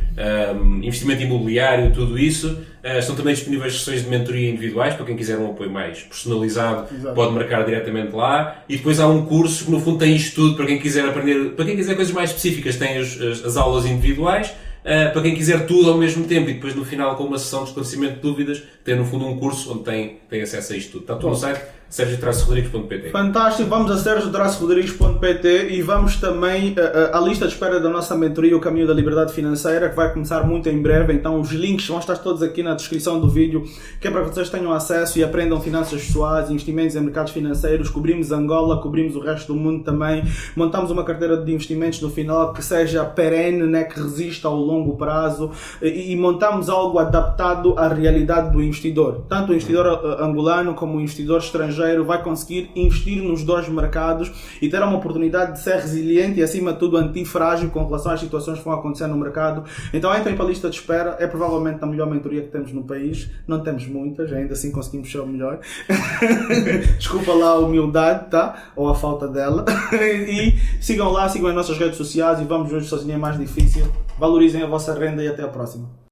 um, investimento imobiliário, tudo isso. Uh, estão também disponíveis sessões de mentoria individuais para quem quiser um apoio mais personalizado, Exato. pode marcar diretamente lá. E depois há um curso que no fundo tem isto tudo para quem quiser aprender, para quem quiser coisas mais específicas, tem as, as, as aulas individuais. Uh, para quem quiser tudo ao mesmo tempo e depois no final com uma sessão de esclarecimento de dúvidas, tem no fundo um curso onde tem, tem acesso a isto tudo. Está tudo no site sergio-rodrigues.pt. Fantástico, vamos a sergio-rodrigues.pt e vamos também à, à lista de espera da nossa mentoria O Caminho da Liberdade Financeira, que vai começar muito em breve. Então, os links vão estar todos aqui na descrição do vídeo, que é para que vocês tenham acesso e aprendam finanças pessoais, investimentos em mercados financeiros. Cobrimos Angola, cobrimos o resto do mundo também. Montamos uma carteira de investimentos no final que seja perene, né, que resista ao longo prazo e, e montamos algo adaptado à realidade do investidor, tanto o investidor angolano como o investidor estrangeiro estrangeiro, vai conseguir investir nos dois mercados e ter uma oportunidade de ser resiliente e, acima de tudo, antifrágil com relação às situações que vão acontecer no mercado. Então, entrem para a lista de espera. É provavelmente a melhor mentoria que temos no país. Não temos muitas, ainda assim conseguimos ser o melhor. [LAUGHS] Desculpa lá a humildade, tá? Ou a falta dela. [LAUGHS] e sigam lá, sigam as nossas redes sociais e vamos ver sozinho é mais difícil. Valorizem a vossa renda e até a próxima.